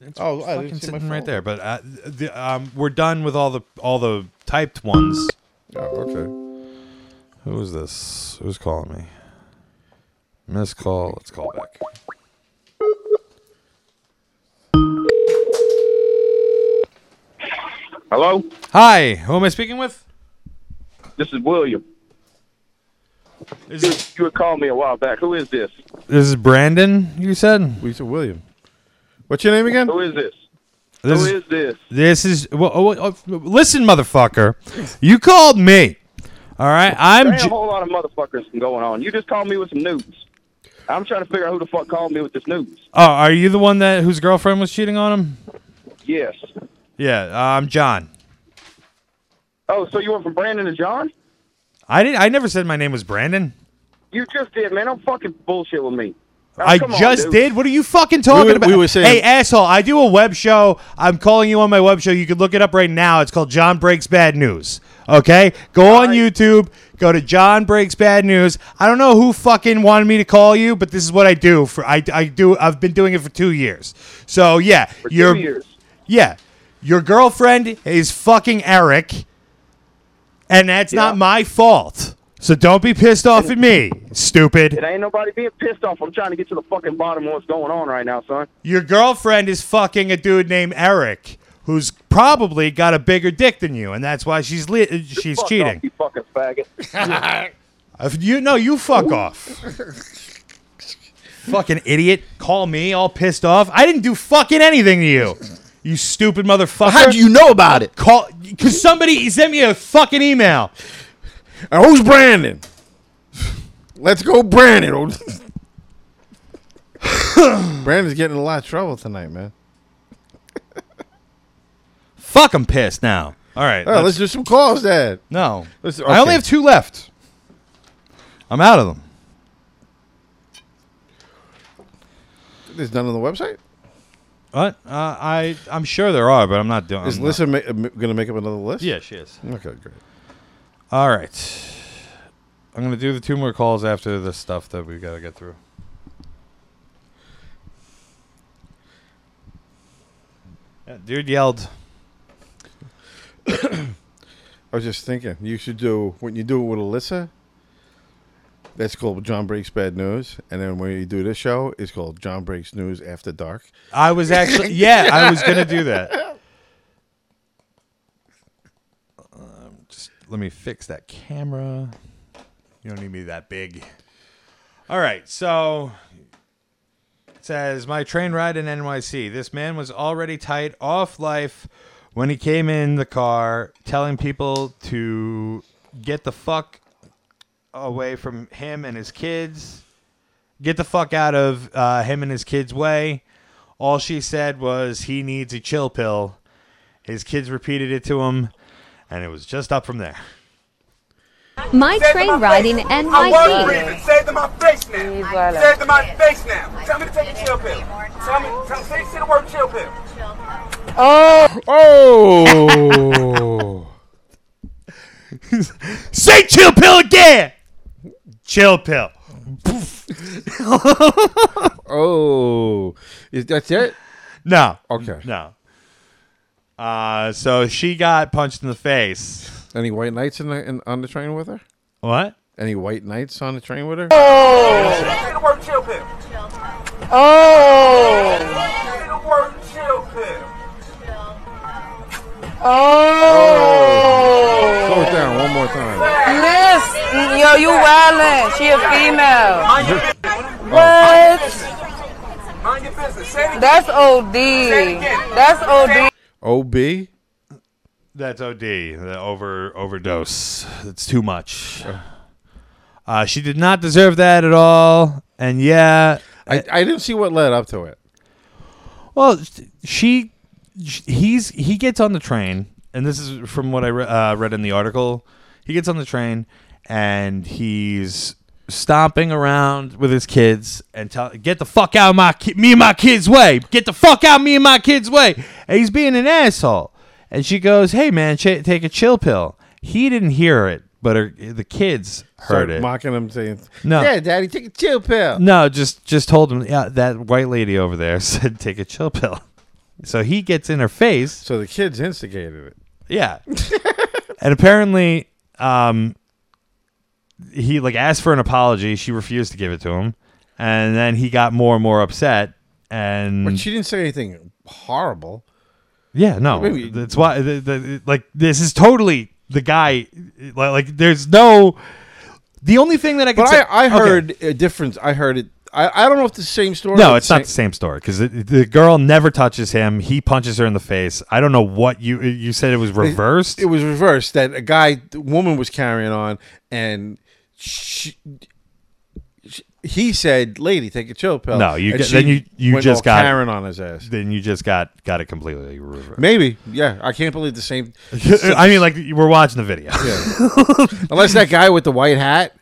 It's oh, I fucking didn't see my sitting right there. But uh, the, um, we're done with all the all the typed ones. Oh, okay. Who is this? Who's calling me? Missed call. Let's call back. Hello, Hi. Who am I speaking with? this is William. Is you, you had called me a while back. Who is this? This is Brandon. You said. We said William. What's your name again? Who is this? This Who is- is this? This is well, oh, oh, listen, motherfucker. You called me. All right. I'm. There ain't J- a whole lot of motherfuckers going on. You just called me with some news. I'm trying to figure out who the fuck called me with this news. oh, are you the one that whose girlfriend was cheating on him? Yes. Yeah. Uh, I'm Jon. Oh, so you went from Brandon to Jon? I didn't. I never said my name was Brandon. You just did, man. Don't fucking bullshit with me. Oh, I come on, just did. What are you fucking talking were- about? we were saying- hey, asshole! I do a web show. I'm calling you on my web show. You can look it up right now. It's called Jon Breaks Bad News. Okay, go on YouTube. Go to Jon Breaks Bad News. I don't know who fucking wanted me to call you, but this is what I do. For I, I do. I've been doing it for two years. So yeah, For your two years. yeah, your girlfriend is fucking Eric, and that's not my fault. So don't be pissed off at me, stupid. It ain't nobody being pissed off. I'm trying to get to the fucking bottom of what's going on right now, son. Your girlfriend is fucking a dude named Eric, who's probably got a bigger dick than you, and that's why she's li- uh, she's Fuck cheating. Off, you fucking faggot. If you no, you fuck off. fucking idiot! Call me all pissed off. I didn't do fucking anything to you. You stupid motherfucker. How do you know about it? Call because somebody sent me a fucking email. Who's Brandon? Let's go, Brandon. Brandon's getting in a lot of trouble tonight, man. Fuck, I'm pissed now. All right, All right, let's do some calls, Dad. No, Let's- I only have two left. I'm out of them. There's none on the website. What? Uh, I I'm sure there are, but I'm not doing. Is I'm Lissa ma- uh, going to make up another list? Yeah, she is. Okay, great. All right. I'm gonna do the two more calls after the stuff that we gotta get through. Yeah, dude yelled. I was just thinking, you should do when you do it with Alyssa. That's called Jon Breaks Bad News, and then when you do this show, it's called Jon Breaks News After Dark. I was actually yeah, I was gonna do that. Um, just let me fix that camera. You don't need me that big. All right, so it says my train ride in NYC. This man was already tight off life when he came in the car, telling people to get the fuck away from him and his kids. Get the fuck out of uh, him and his kids' way. All she said was he needs a chill pill. His kids repeated it to him, and it was just up from there. My train ride in I'm word breathing. NYC. Say it to my face now. Say it to my face now. Tell me to take a chill pill. Tell me, tell, say, say the word chill pill. Oh, oh! Say chill pill again. Chill pill. oh, is that it? No. Okay. No. Uh, so she got punched in the face. Any white knights in the in, on the train with her? What? Any white knights on the train with her? Oh. the word chill pill. Oh. Oh. Slow it down one more time. Miss, yo, you wildin'. She a female. Mind your business. What? Mind your business. Say it again. That's OD. Say it again. That's OD. OB. That's OD. The over overdose. It's too much. Uh, she did not deserve that at all. And yeah, I, I didn't see what led up to it. Well, she, he's he gets on the train, and this is from what I re- uh, read in the article. He gets on the train, and he's stomping around with his kids and tell get the fuck out of my ki- me and my kids way. Get the fuck out of me and my kids way. And he's being an asshole. and she goes, "Hey man, ch- take a chill pill." He didn't hear it, but her, the kids heard Start it. mocking him, saying, No. yeah, daddy, take a chill pill." No, just just told him, yeah, that white lady over there said take a chill pill. So he gets in her face. So the kids instigated it. Yeah. and apparently, um, he like asked for an apology. She refused to give it to him, and then he got more and more upset. And But she didn't say anything horrible. yeah, no, Maybe- that's why. The, the, like this is totally the guy. Like, like there's no. The only thing that I can But say, I, I Okay. heard a difference. I heard it. I, I don't know if it's the same story. No, it's not same- the same story because the girl never touches him. He punches her in the face. I don't know what you you said it was reversed. It, was reversed. That a guy, the woman was carrying on, and she, she- he said, "Lady, take a chill pill." no, you And then you you just got Karen on his ass. Then you just got got it completely reversed. Maybe, yeah. I can't believe the same. I mean, like we're watching the video. Yeah. Unless that guy with the white hat,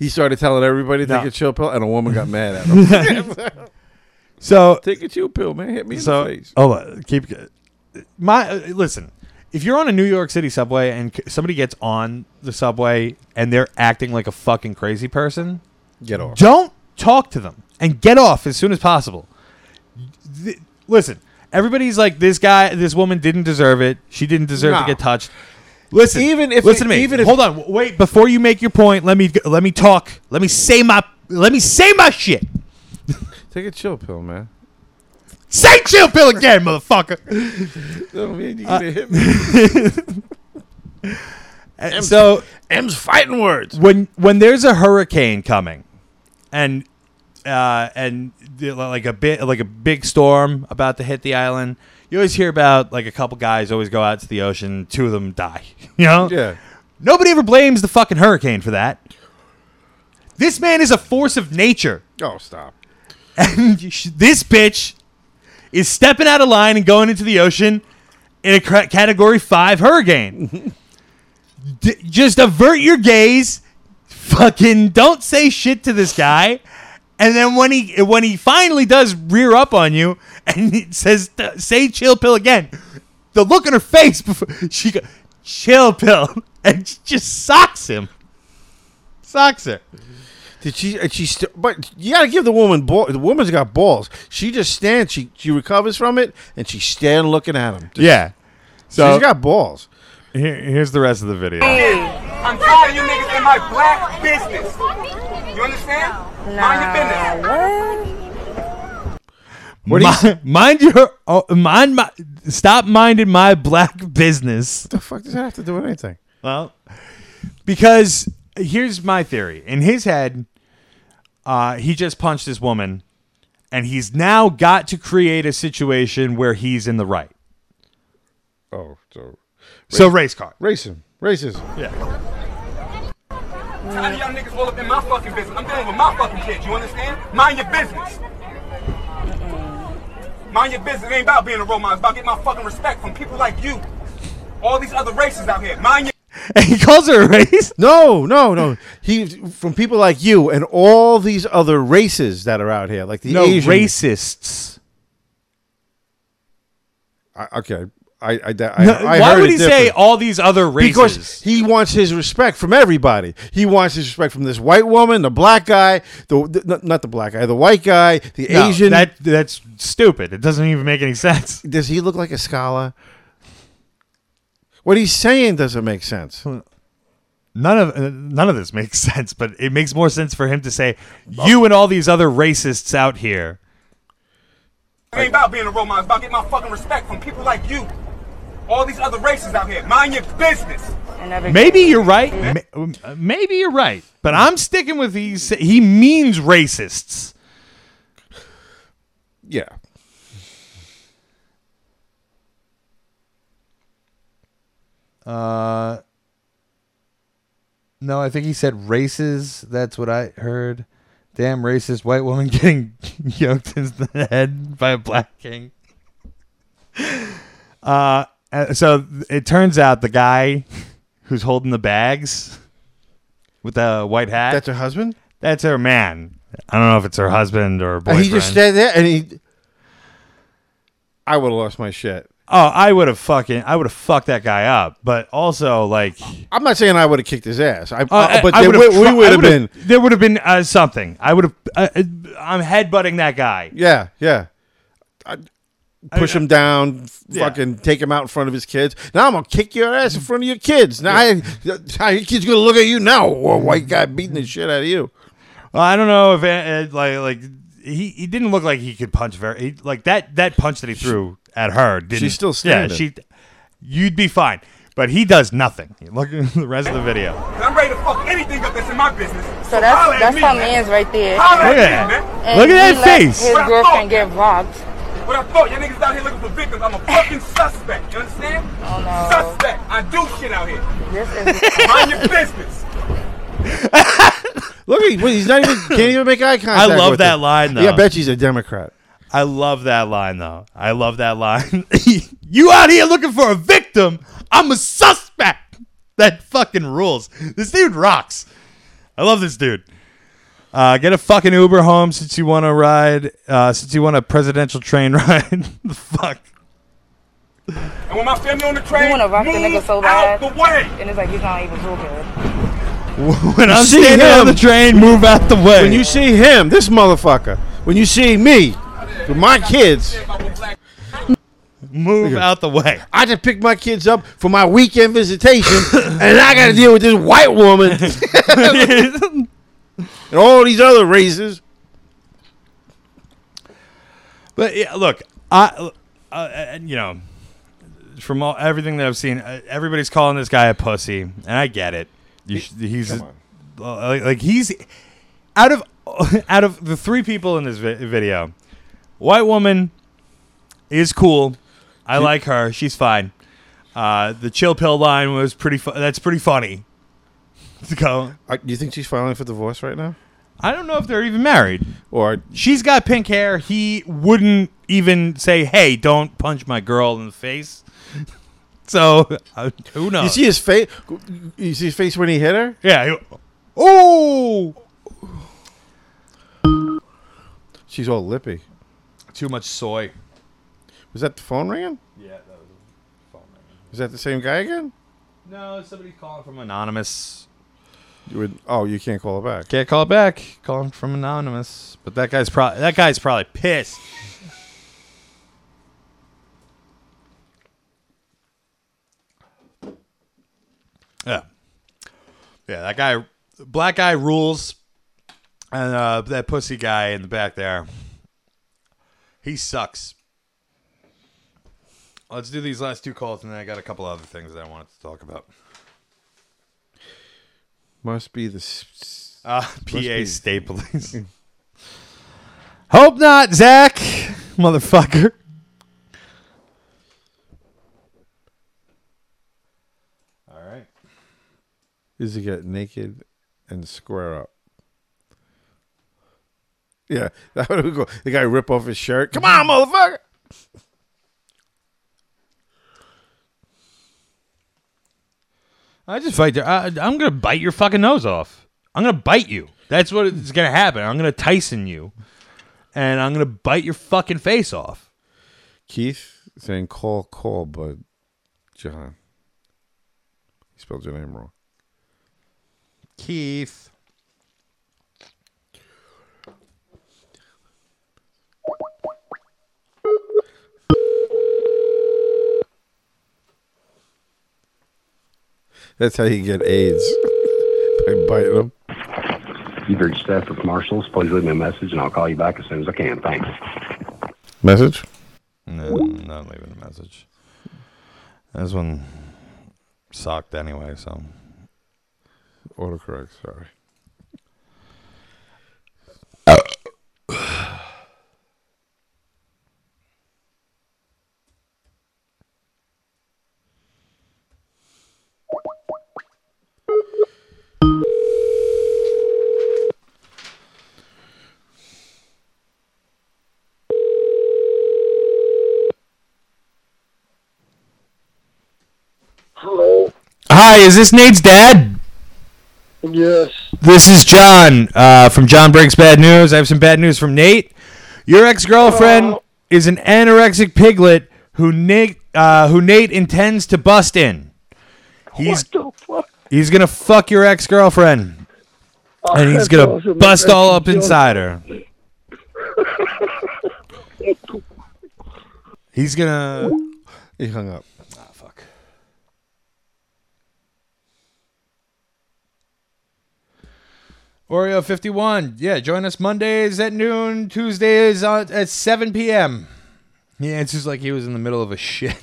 he started telling everybody to take a chill pill, and a woman got mad at him. So take a chill pill, man. Hit me so, in the face. Oh, uh, keep my uh, listen. If you're on a New York City subway and c- somebody gets on the subway and they're acting like a fucking crazy person, Get off. Don't talk to them and get off as soon as possible. Th- listen, everybody's like this guy, this woman didn't deserve it. She didn't deserve No. to get touched. Listen, Even if listen it- to me. even if- hold on, wait before you make your point. Let me let me talk. Let me say my let me say my shit. Take a chill pill, man. Say chill pill again, motherfucker. Don't you Uh, gonna hit me. Uh, so M's fighting words. when when there's a hurricane coming, and uh, and like a bit like a big storm about to hit the island, you always hear about like a couple guys always go out to the ocean, two of them die. You know, Yeah. Nobody ever blames the fucking hurricane for that. This man is a force of nature, Oh, stop. and this bitch is stepping out of line and going into the ocean in a category five hurricane. D- just avert your gaze. Fucking don't say shit to this guy. And then when he when he finally does rear up on you and he says say chill pill again, the look on her face before she go chill pill and she just socks him. Socks her. Did she? And she st- but you got to give the woman ball. The woman's got balls. She just stands. She she recovers from it, and she's standing looking at him. Just- Yeah. So she's got balls. Here, here's the rest of the video. I'm tired of you niggas in my black business. You understand? Mind your business. What Mi- mind your oh, mind my stop minding my black business. What the fuck does that have to do with anything? Well, because here's my theory. In his head, uh, he just punched this woman, and he's now got to create a situation where he's in the right. Oh, so So race car. Racism. Racism. Yeah. I'm tired of y'all niggas all up in my fucking business. I'm dealing with my fucking kids. You understand? Mind your business. Mind your business. It ain't about being a role model. It's about getting my fucking respect from people like you. All these other races out here. Mind your And he calls her a race. No, no, no. He from people like you and all these other races that are out here, like the no Asian. racists. I, okay, I, I, I, No, I why would it he say all these other races? Because he wants his respect from everybody. He wants his respect from this white woman, the black guy, the, the not- not the black guy, the white guy, the No, Asian. That that's stupid. It doesn't even make any sense. Does he look like a scholar? What he's saying doesn't make sense. None of uh, none of this makes sense, but it makes more sense for him to say you and all these other racists out here. It ain't about being a role model. It's about getting my fucking respect from people like you. All these other races out here. Mind your business. Maybe you're right. Ma- um, Maybe you're right, but I'm sticking with these. he means racists. Yeah. Uh, no, I think he said races. That's what I heard. Damn racist white woman getting yoked into the head by a black king. Uh, uh, so it turns out the guy who's holding the bags with the white hat. That's her husband. That's her man. I don't know if it's her husband or And boyfriend. he just stayed there, and he. I would have lost my shit. Oh, I would have fucking, I would have fucked that guy up. But also, like, I'm not saying I would have kicked his ass. I, uh, uh, but I there, we, we would have been. There would have been uh, something. I would have. Uh, uh, I'm headbutting that guy. Yeah, yeah. I, push him down, f- Yeah. fucking take him out in front of his kids. Now I'm gonna kick your ass in front of your kids. Now, I, your kid's gonna look at you now, a white guy beating the shit out of you. Well, I don't know if uh, like like he, he didn't look like he could punch very he, like that that punch that he threw at her. Didn't, She's still standing. Yeah, standing. she. You'd be fine, but he does nothing. Look at the rest of the video. I'm ready to fuck anything up that's in my business. So that's holla at that's me, her man. man's right there. Holla Look at at me, that. man. And Look at that face. His What I girlfriend get robbed. What I thought, y'all niggas out here looking for victims. I'm a fucking suspect. You understand? Oh no. Suspect. I do shit out here. This is Mind your business. Look, he, he's not even can't even make eye contact. I love with that her. line though. Yeah, I bet she's a Democrat. I love that line though. I love that line. you out here looking for a victim? I'm a suspect. That fucking rules. This dude rocks. I love this dude. Uh, get a fucking Uber home since you want to ride. Uh, since you want a presidential train ride. the fuck. And when my family on the train, you want to rock the move nigga so out bad, the way. and it's like he's not even so good. when I'm see standing on the train, move out the way. When you see him, this motherfucker. When you see me with my kids, move out the way. I just picked my kids up for my weekend visitation, and I got to deal with this white woman and all these other races. But yeah, look, I, uh, you know, from all everything that I've seen, uh, everybody's calling this guy a pussy, and I get it. You sh- he's uh, like, like he's out of out of the three people in this vi- video, white woman is cool. I like her. She's fine. Uh, the chill pill line was pretty. Fu- that's pretty funny. To go. Uh, do you think she's filing for divorce right now? I don't know if they're even married. Or She's got pink hair. He wouldn't even say, "Hey, don't punch my girl in the face." so uh, who knows? you see his face? You see his face when he hit her? yeah. he- oh, She's all lippy. too much soy. Was that the phone ringing? Yeah, that was a phone ringing. Is that the same guy again? No, somebody's calling from anonymous. You would. Oh, you can't call it back. Can't call it back. Calling from anonymous. But that guy's probably that guy's probably pissed. Yeah. Yeah, that guy black guy rules. And uh, that pussy guy in the back there. He sucks. Let's do these last two calls and then I got a couple other things that I wanted to talk about. Must be the. Uh, PA be- Staples. Hope not, Zach, motherfucker. All right. Is he get naked and square up. Yeah, that would go. The guy rip off his shirt. Come on, motherfucker! I just fight. there. I, I'm gonna bite your fucking nose off. I'm gonna bite you. That's what is gonna happen. I'm gonna Tyson you, and I'm gonna bite your fucking face off. Keith saying call call, but John. He spelled your name wrong. Keith. That's how you get AIDS by biting them. You've reached Stafford Marshall's. Please leave me a message and I'll call you back as soon as I can. Thanks. Message. No, I'm not leaving a message. This one sucked anyway, so. Autocorrect. Sorry. Hello. Hi, is this Nate's dad? Yes. This is Jon uh, from Jon Breaks Bad News. I have some bad news from Nate. Your ex girlfriend is an anorexic piglet who Nate uh, who Nate intends to bust in. He's what the fuck? he's gonna fuck your ex girlfriend, Oh, and he's gonna awesome. bust That's all up awesome. inside her. He's gonna. He hung up. Ah, fuck. Oreo fifty one. Yeah, join us Mondays at noon, Tuesdays at seven p.m. He answers like he was in the middle of a shit.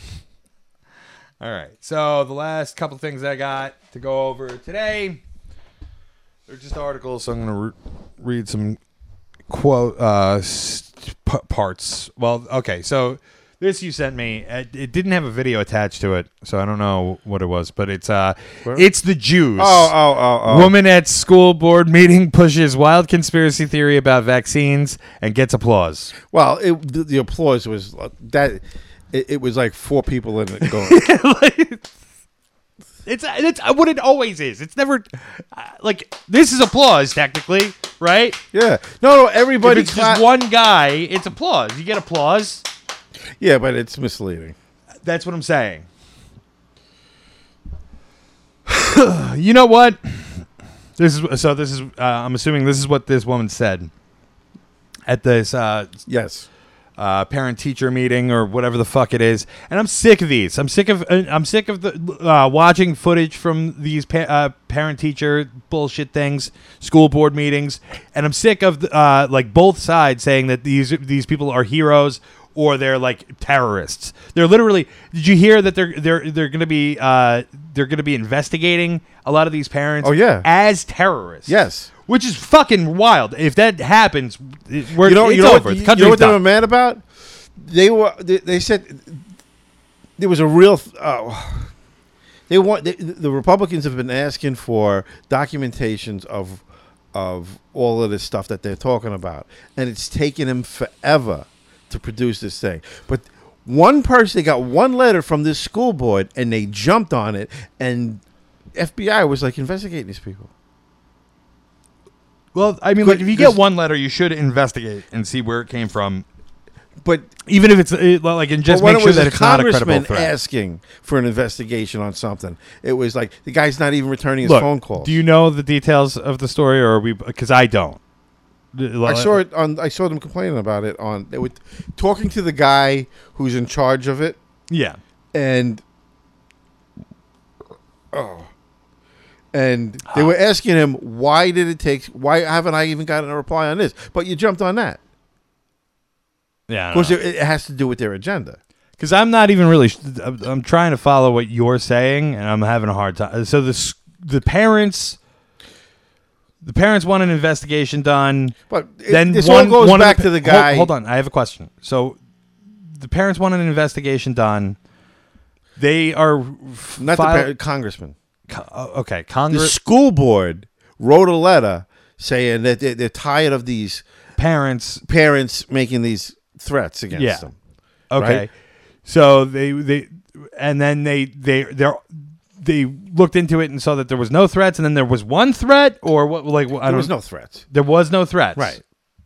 All right. So the last couple things I got to go over today, they're just articles. So I'm gonna re- read some quote uh, parts. Well, okay. So this you sent me. It, it didn't have a video attached to it, so I don't know what it was. But it's uh, Where? it's the Jews. Oh, oh, oh, oh. Woman at school board meeting pushes wild conspiracy theory about vaccines and gets applause. Well, it, the, the applause was uh, that. It, it was like four people in it going. It's it's what it always is. It's never uh, like this is applause technically, right? Yeah. No, no. Everybody. If it's just one guy, it's applause. You get applause. Yeah, but it's misleading. That's what I'm saying. you know what? This is so. This is. Uh, I'm assuming this is what this woman said at this. Uh, yes. Uh, parent teacher meeting or whatever the fuck it is, and I'm sick of these. I'm sick of. Uh, I'm sick of the uh, watching footage from these pa- uh, parent teacher bullshit things, school board meetings, and I'm sick of the, uh, like both sides saying that these these people are heroes or they're like terrorists. They're literally. Did you hear that they're they're they're going to be uh, they're going to be investigating a lot of these parents? Oh, yeah. as terrorists. Yes. Which is fucking wild. If that happens, we're, you know, it's you know over. What, the you know what they done. were mad about? They were. They, they said there was a real. Uh, they want they, the Republicans have been asking for documentations of of all of this stuff that they're talking about, and it's taken them forever to produce this thing. But one person, got one letter from this school board, and they jumped on it, and FBI was like investigating these people. Well, I mean, like if you get one letter, you should investigate and see where it came from. But even if it's uh, like, and just make sure that a it's not a credible threat. asking for an investigation on something, it was like the guy's not even returning his Look, phone calls. do you know the details of the story, or are we? Because I don't. I saw it on. I saw them complaining about it on. They were talking to the guy who's in charge of it. Yeah. and oh, and they were asking him why did it take? Why haven't I even gotten a reply on this? But you jumped on that. Yeah, Of course, it, it has to do with their agenda. Because I'm not even really. I'm I'm trying to follow what you're saying, and I'm having a hard time. So the the parents. The parents want an investigation done, But it- then this one, all goes one back pa- to the guy- Hold, on, I have a question. So, the parents want an investigation done. They are f- Not file- the par- congressman. Co- oh, okay, The school board wrote a letter saying that they're, they're tired of these parents parents making these threats against yeah. them. Okay. right? So they they and then they they they they looked into it and saw that there was no threats, and then there was one threat, or what? Like I There don't- was no threats. There was no threats. Right.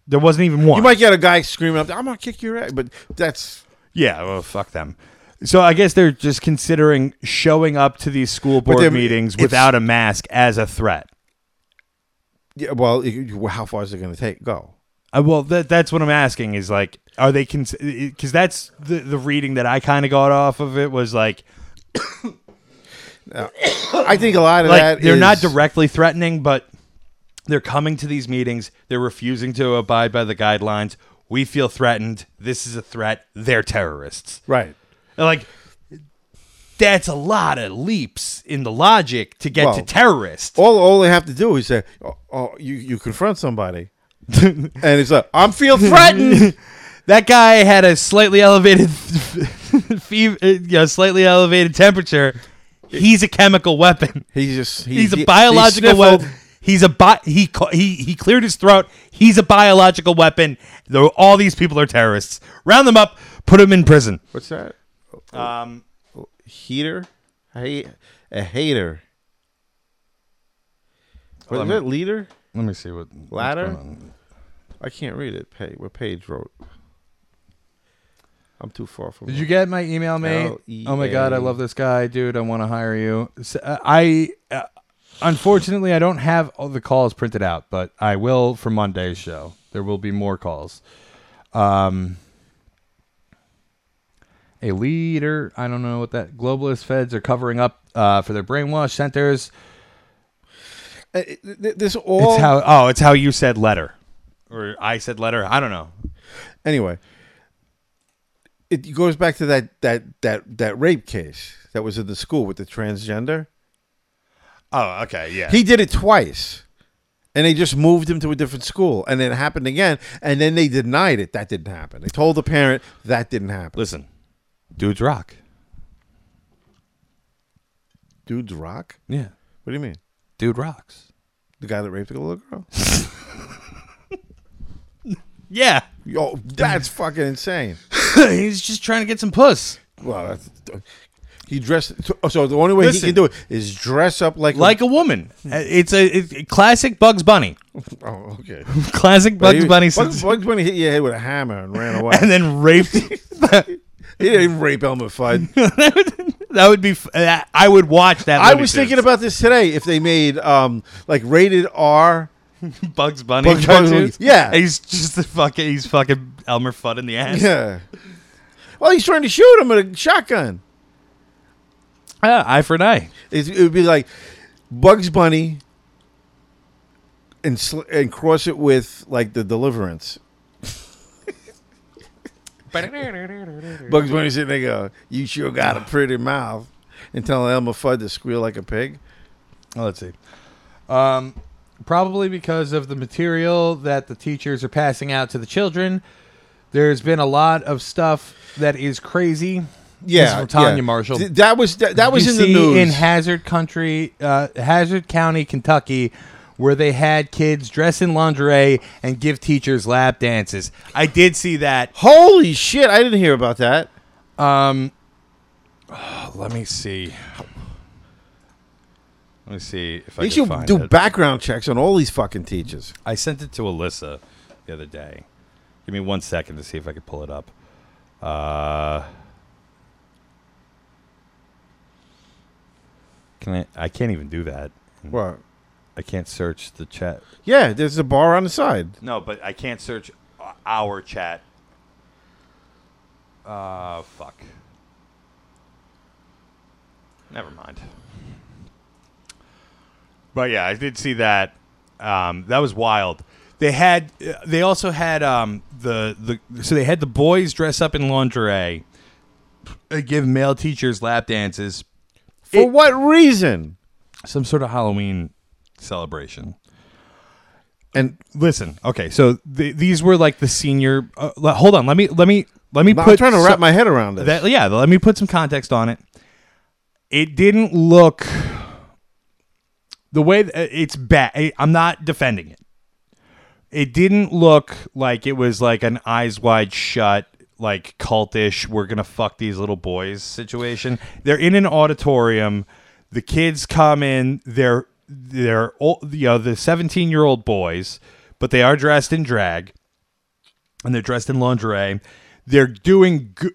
There wasn't even one. You might get a guy screaming up, "I'm gonna kick your ass," but that's Yeah, well, fuck them. So I guess they're just considering showing up to these school board meetings without a mask as a threat. yeah. Well, how far is it going to take? Go. Uh, well, that that's what I'm asking is like, are they because that's the the reading that I kind of got off of it was like, I think a lot of like that they're not directly threatening, but they're coming to these meetings. They're refusing to abide by the guidelines. We feel threatened. This is a threat. They're terrorists. Right. And, like that's a lot of leaps in the logic to get to terrorists. All all they have to do is say, "Oh, oh you you confront somebody," and it's like, "I'm feel threatened." that guy had a slightly elevated fever, uh, you know, slightly elevated temperature. He's a chemical weapon. He's just he- he's he- a biological he weapon. He's a bi- he he he cleared his throat. He's a biological weapon. Though all these people are terrorists. Round them up. Put them in prison. What's that? Um, heater, hey, a hater. What Let is me- it? Leader, Let me see what what's ladder. going on. I can't read it. Page what page wrote? I'm too far from. Did you get my email, mate? Oh my god, I love this guy, dude. I want to hire you. S- uh, I uh, unfortunately I don't have all the calls printed out, but I will for Monday's show. There will be more calls. Um, a leader. I don't know what that globalist feds are covering up uh, for their brainwash centers. Uh, th- th- This all. it's how. Oh, it's how you said letter, or I said letter. I don't know. Anyway, it goes back to that that that that rape case that was in the school with the transgender. Oh, okay, yeah. He did it twice. And they just moved him to a different school. And then it happened again. And then they denied it. That didn't happen. They told the parent that didn't happen. Listen, dudes rock. Dudes rock? Yeah. What do you mean? Dude rocks. The guy that raped the little girl? Yeah. Yo, that's fucking insane. He's just trying to get some puss. Well, that's, he dressed. So the only way Listen. he can do it is dress up like Like a woman. Uh, It's a, it's classic Bugs Bunny. Oh, okay. Classic But Bugs he- Bunny. Bugs, since- Bugs Bunny hit your head with a hammer and ran away. and then raped. he didn't rape Elmer Fudd. that would be. f- uh, I would watch that. I was thinking about this today. If they made um like rated R Bugs Bunny. Bugs Bunny, cartoons. yeah. He's just a fucking. He's fucking Elmer Fudd in the ass. Yeah. Well, he's trying to shoot him with a shotgun. Yeah, eye for an eye. It's, it would be like Bugs Bunny and sl- and cross it with like the Deliverance. Bugs Bunny sitting there go, "You sure got a pretty mouth," and telling Elmer Fudd to squeal like a pig. Oh, let's see. Um, probably because of the material that the teachers are passing out to the children. There's been a lot of stuff that is crazy. Yeah, This is from Tanya yeah. Marshall. Th- that was- that- that was You in the see news. in Hazard Country, uh, Hazard County, Kentucky, where they had kids dress in lingerie and give teachers lap dances. I did see that. Holy shit! I didn't hear about that. Um, let me see. Let me see if I can should do it. background checks on all these fucking teachers. I sent it to Alyssa the other day. Give me one second to see if I can pull it up. Uh, can I? I can't even do that. What? I can't search the chat. Yeah, there's a bar on the side. No, but I can't search our chat. Uh, fuck. Never mind. But yeah, I did see that. Um, that was wild. They had. They also had um, the the. So they had the boys dress up in lingerie. Give male teachers lap dances. For what reason? Some sort of Halloween celebration. And listen, okay, so th- these were like the senior. Uh, hold on, let me let me let me I'm put. trying to wrap some- my head around this. That, yeah, let me put some context on it. It didn't look the way th- uh, it's bad. I'm not defending it. It didn't look like it was like an eyes wide shut, like cultish. We're gonna fuck these little boys situation. They're in an auditorium. The kids come in. They're they're ol- you know the 17 year old boys, but they are dressed in drag, and they're dressed in lingerie. They're doing go-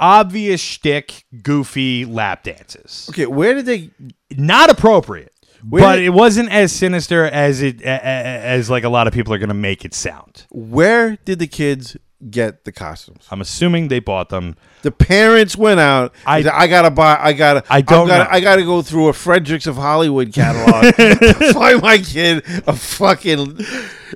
obvious shtick, goofy lap dances. Okay, where did they? Not appropriate, Where but did- it wasn't as sinister as it as like a lot of people are going to make it sound. Where did the kids get the costumes? I'm assuming they bought them. The parents went out. I, I gotta buy. I gotta. I don't gotta. I gotta go through a Fredericks of Hollywood catalog. to find my kid a fucking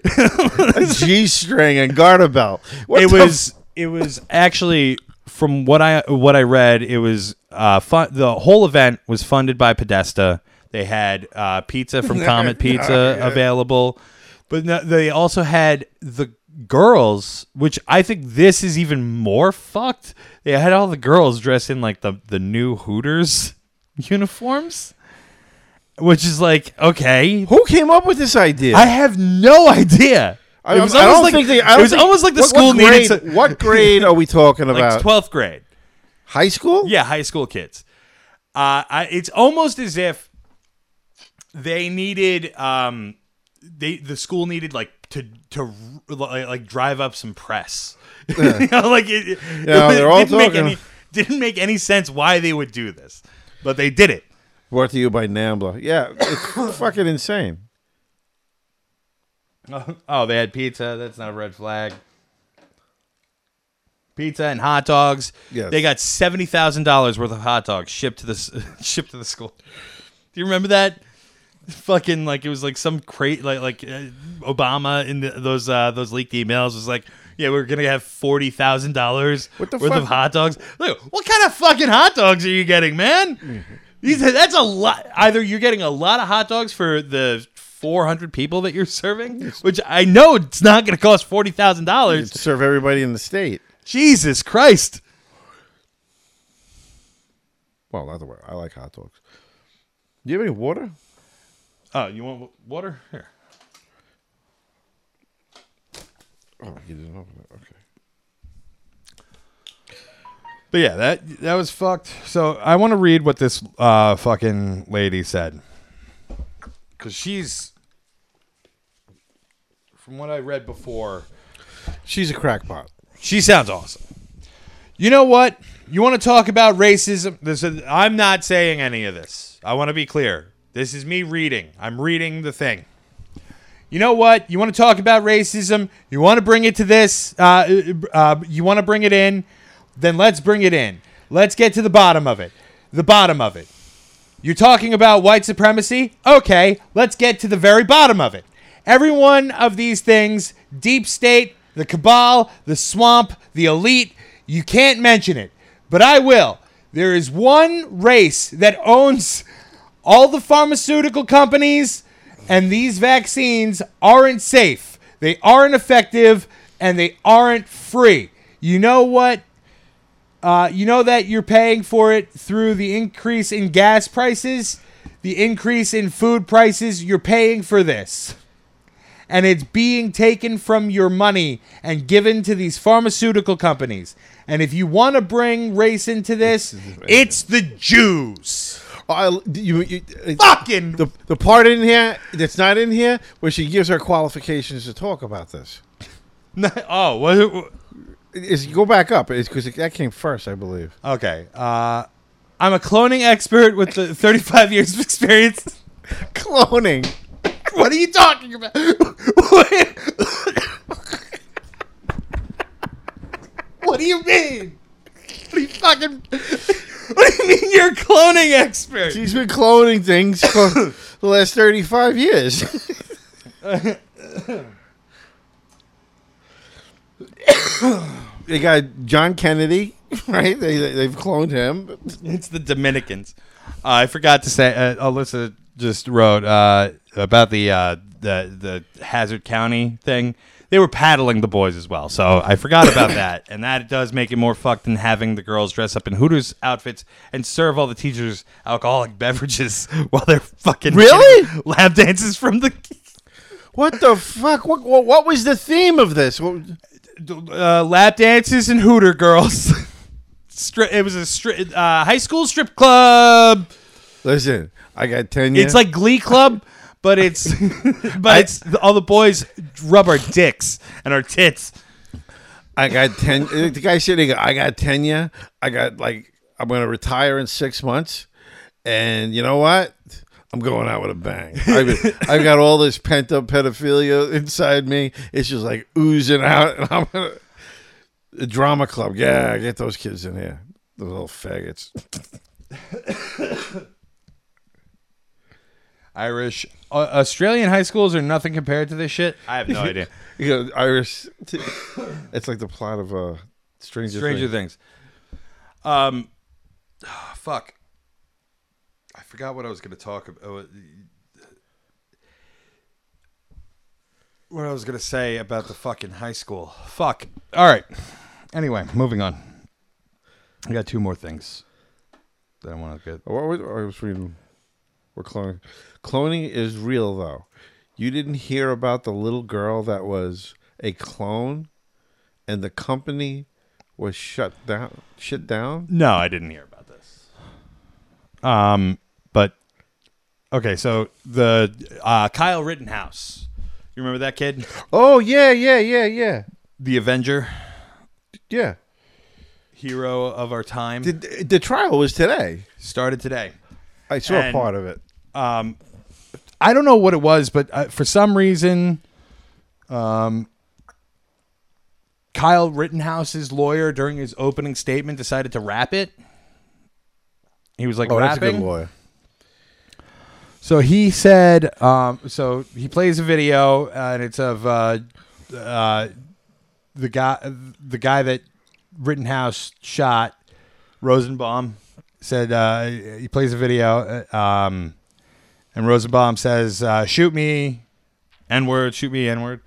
a G string and garter belt. What it was it was actually from what I what I read, it was uh fun, the whole event was funded by Podesta. They had uh, pizza from Comet Pizza Yeah. available, but no, they also had the girls, which I think this is even more fucked. They had all the girls dressed in like the the new Hooters uniforms, which is like okay. Who came up with this idea? I have no idea. I, It was I almost don't like- think they. It was think- almost like the what- school what needed grade, to- What grade are we talking about? twelfth grade. High school? Yeah, high school kids. Uh, I, it's almost as if they needed um, they the school needed like to to like, drive up some press. Yeah. you know, like it, Yeah, it they're all didn't make talking- any didn't make any sense why they would do this, but they did it. Brought to you by Nambla. Yeah, it's fucking insane. Oh, they had pizza. That's not a red flag. Pizza and hot dogs. Yes. They got seventy thousand dollars worth of hot dogs shipped to the shipped to the school. Do you remember that? Fucking like it was like some crate like like uh, Obama in the, those uh, those leaked emails was like, yeah, we're gonna have forty thousand dollars worth the of hot dogs. Look, what kind of fucking hot dogs are you getting, man? These that's a lot. Either you're getting a lot of hot dogs for the 400 people that you're serving, which I know it's not going to cost forty thousand dollars to serve everybody in the state. Jesus Christ! Well, the way. I like hot dogs. Do you have any water? Oh, you want water? Here. Oh, you didn't open it. Okay. But yeah, that that was fucked. So I want to read what this uh, fucking lady said, because she's, from what I read before, she's a crackpot. She sounds awesome. You know what? You want to talk about racism? This is, I'm not saying any of this. I want to be clear. This is me reading. I'm reading the thing. You know what? You want to talk about racism? You want to bring it to this? Uh, uh, you want to bring it in? Then let's bring it in. Let's get to the bottom of it. The bottom of it. You're talking about white supremacy? Okay, let's get to the very bottom of it. Every one of these things, deep state, the cabal, the swamp, the elite, you can't mention it. But I will. There is one race that owns all the pharmaceutical companies, and these vaccines aren't safe. They aren't effective, and they aren't free. You know what? Uh, you know that you're paying for it through the increase in gas prices, the increase in food prices. You're paying for this. And it's being taken from your money and given to these pharmaceutical companies. And if you want to bring race into this, it's the Jews. I, you, you, Fucking the the part in here that's not in here where she gives her qualifications to talk about this. oh, what? Is go back up? It's because that came first, I believe. Okay. Uh, I'm a cloning expert with the 35 years of experience. Cloning. What are you talking about? what do you mean? What do you fucking? What do you mean you're a cloning expert? She's been cloning things for the last thirty-five years. they got John Kennedy, right? They, they they've cloned him. It's the Dominicans. Uh, I forgot to say. Uh, Alyssa just wrote uh, about the uh, the the Hazard County thing. They were paddling the boys as well, so I forgot about that. And that does make it more fucked than having the girls dress up in Hooters outfits and serve all the teachers alcoholic beverages while they're fucking Really? lap dances from the. What the fuck? What, what what was the theme of this? What, uh, lap dances and Hooter girls. Stri- it was a stri- uh, high school strip club. Listen, I got tenure. It's like Glee Club, but it's but it's all the boys rub our dicks and our tits. I got ten. Uh, the guy said, "I got tenure. I got like I'm going to retire in six months, and you know what? I'm going out with a bang. I've, I've got all this pent up pedophilia inside me. It's just like oozing out, and I'm gonna the drama club. Yeah, get those kids in here, Those little faggots. Irish, uh, Australian high schools are nothing compared to this shit. I have no idea. You know, Irish. It's like the plot of uh, Stranger, Stranger Things. Things. Um, fuck. I forgot what I was going to talk about. Oh, What I was going to say about the fucking high school. Fuck. All right. Anyway, moving on. I got two more things that I want to get. Oh, What was, I was reading. We're cloning. Cloning is real, though. You didn't hear about the little girl that was a clone, and the company was shut down. Shut down. No, I didn't hear about this. Um, but okay, so the uh, Kyle Rittenhouse, You remember that kid? Oh yeah, yeah, yeah, yeah. The Avenger, Yeah. hero of our time. The, the trial was today. started today. I saw And- part of it. Um, I don't know what it was, but uh, for some reason, um, Kyle Rittenhouse's lawyer during his opening statement decided to rap it. He was like oh, that's a good lawyer. So he said, um, so he plays a video, uh, and it's of uh, uh, the guy, the guy that Rittenhouse shot, Rosenbaum. Said uh, he plays a video, uh, um, and Rosenbaum says, uh, "Shoot me, N word, shoot me, N word,"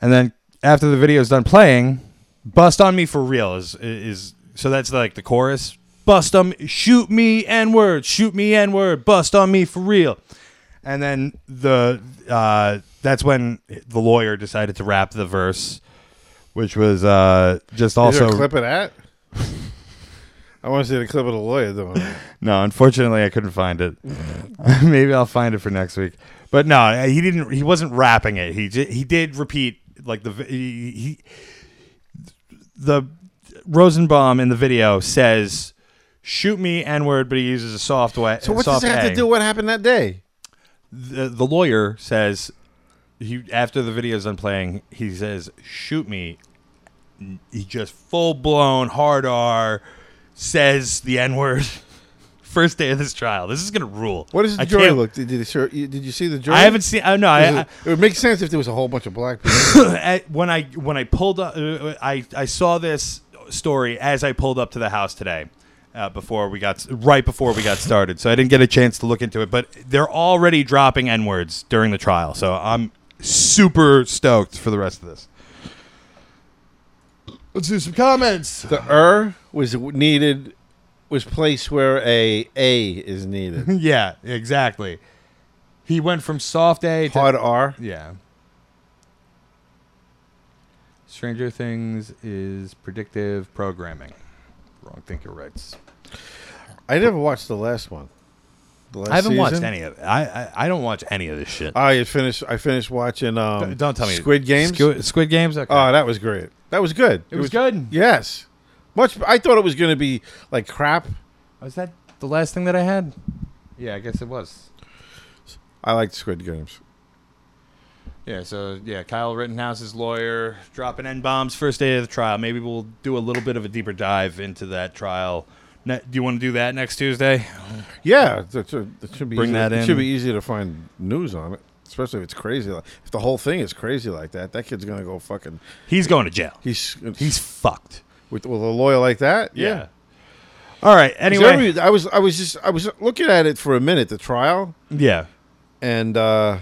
and then after the video is done playing, "Bust on me for real" is is so that's like the chorus. Bust on me, shoot me, N word, shoot me, N word, bust on me for real. And then the uh, that's when the lawyer decided to rap the verse, which was uh, just also a clip of that? I want to see the clip of the lawyer doing it. no, unfortunately, I couldn't find it. Maybe I'll find it for next week. But no, he didn't. He wasn't rapping it. He j- he did repeat like the he, he the Rosenbaum in the video says, "Shoot me N word," but he uses a soft way. So what does soft it have A. to do with what happened that day? The, the lawyer says he after the video's done playing, he says, "Shoot me." He just full blown hard R says the N word. First day of this trial. This is gonna rule. What does the I jury can't- look? Did, did, it- did you see the jury? I haven't seen. Oh no, I, Is I, it, it would make sense if there was a whole bunch of black people. at- when I when I pulled up, uh, I I saw this story as I pulled up to the house today. Uh, before we got right before we got started, so I didn't get a chance to look into it. But they're already dropping n words during the trial, so I'm super stoked for the rest of this. Let's do some comments. the er was needed, was placed where a a is needed. yeah, exactly. He went from soft A to Hard R. Yeah. Stranger Things is predictive programming. Wrong thinker writes. I never watched the last one. The last I haven't watched any of it. I, I I don't watch any of this shit. I finished. I finished watching. Um, D- don't tell me Squid Games. Squid, Squid Games. Okay. Oh, that was great. That was good. It was good? Yes, much. I thought it was going to be like crap. was that the last thing that I had? Yeah, I guess it was. I liked Squid Games. Yeah, so yeah, Kyle Rittenhouse's lawyer dropping n bombs first day of the trial. Maybe we'll do a little bit of a deeper dive into that trial. Ne- do you want to do that next Tuesday? Yeah, that should, that should be Bring easy- that It in. should be easy to find news on it, especially if it's crazy. Like, if the whole thing is crazy like that, that kid's gonna go fucking. He's going to jail. He's He's fucked. With with a lawyer like that. Yeah. All right. Anyway. every- I was I was just I was looking at it for a minute, the trial, yeah. and uh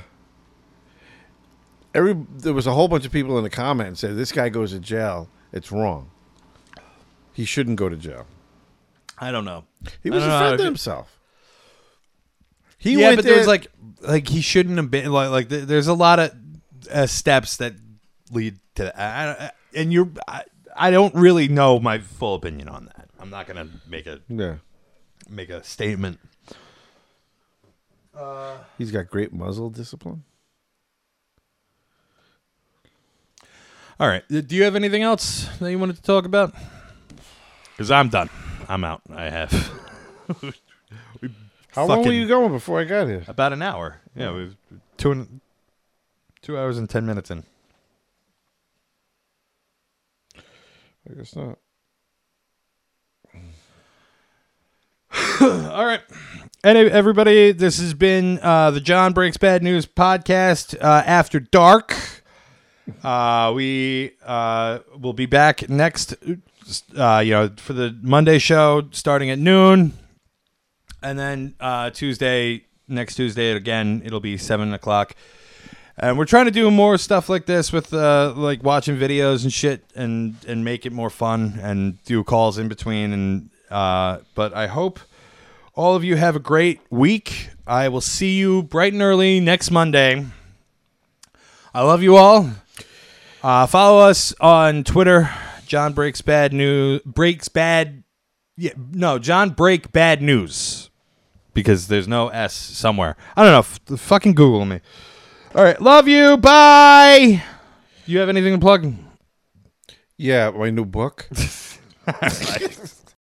every there was a whole bunch of people in the comments said this guy goes to jail. It's wrong. He shouldn't go to jail. I don't know. He was don't know. defending himself. He yeah, went but there's there- like like he shouldn't have been like like there's a lot of uh, steps that lead to that. I, I, and you're I, I don't really know my full opinion on that. I'm not gonna make a Yeah. make a statement. Uh, he's got great muzzle discipline. All right. Uh, do you have anything else that you wanted to talk about? Because I'm done. I'm out. I have. we How long were you going before I got here? About an hour. Yeah, we two and two hours and ten minutes in. I guess not. All right. And everybody, this has been uh, the Jon Breaks Bad News podcast uh, after dark. Uh, we uh, will be back next, uh, you know, for the Monday show starting at noon, and then uh, Tuesday, next Tuesday again, it'll be seven o'clock. And we're trying to do more stuff like this with uh, like watching videos and shit, and and make it more fun, and do calls in between. And uh, but I hope all of you have a great week. I will see you bright and early next Monday. I love you all. Uh, follow us on Twitter. Jon breaks bad news. Breaks bad. Yeah, no, Jon break bad news because there's no S somewhere. I don't know. F- fucking Google me. All right, love you. Bye. You have anything to plug? Yeah, my new book. Nice.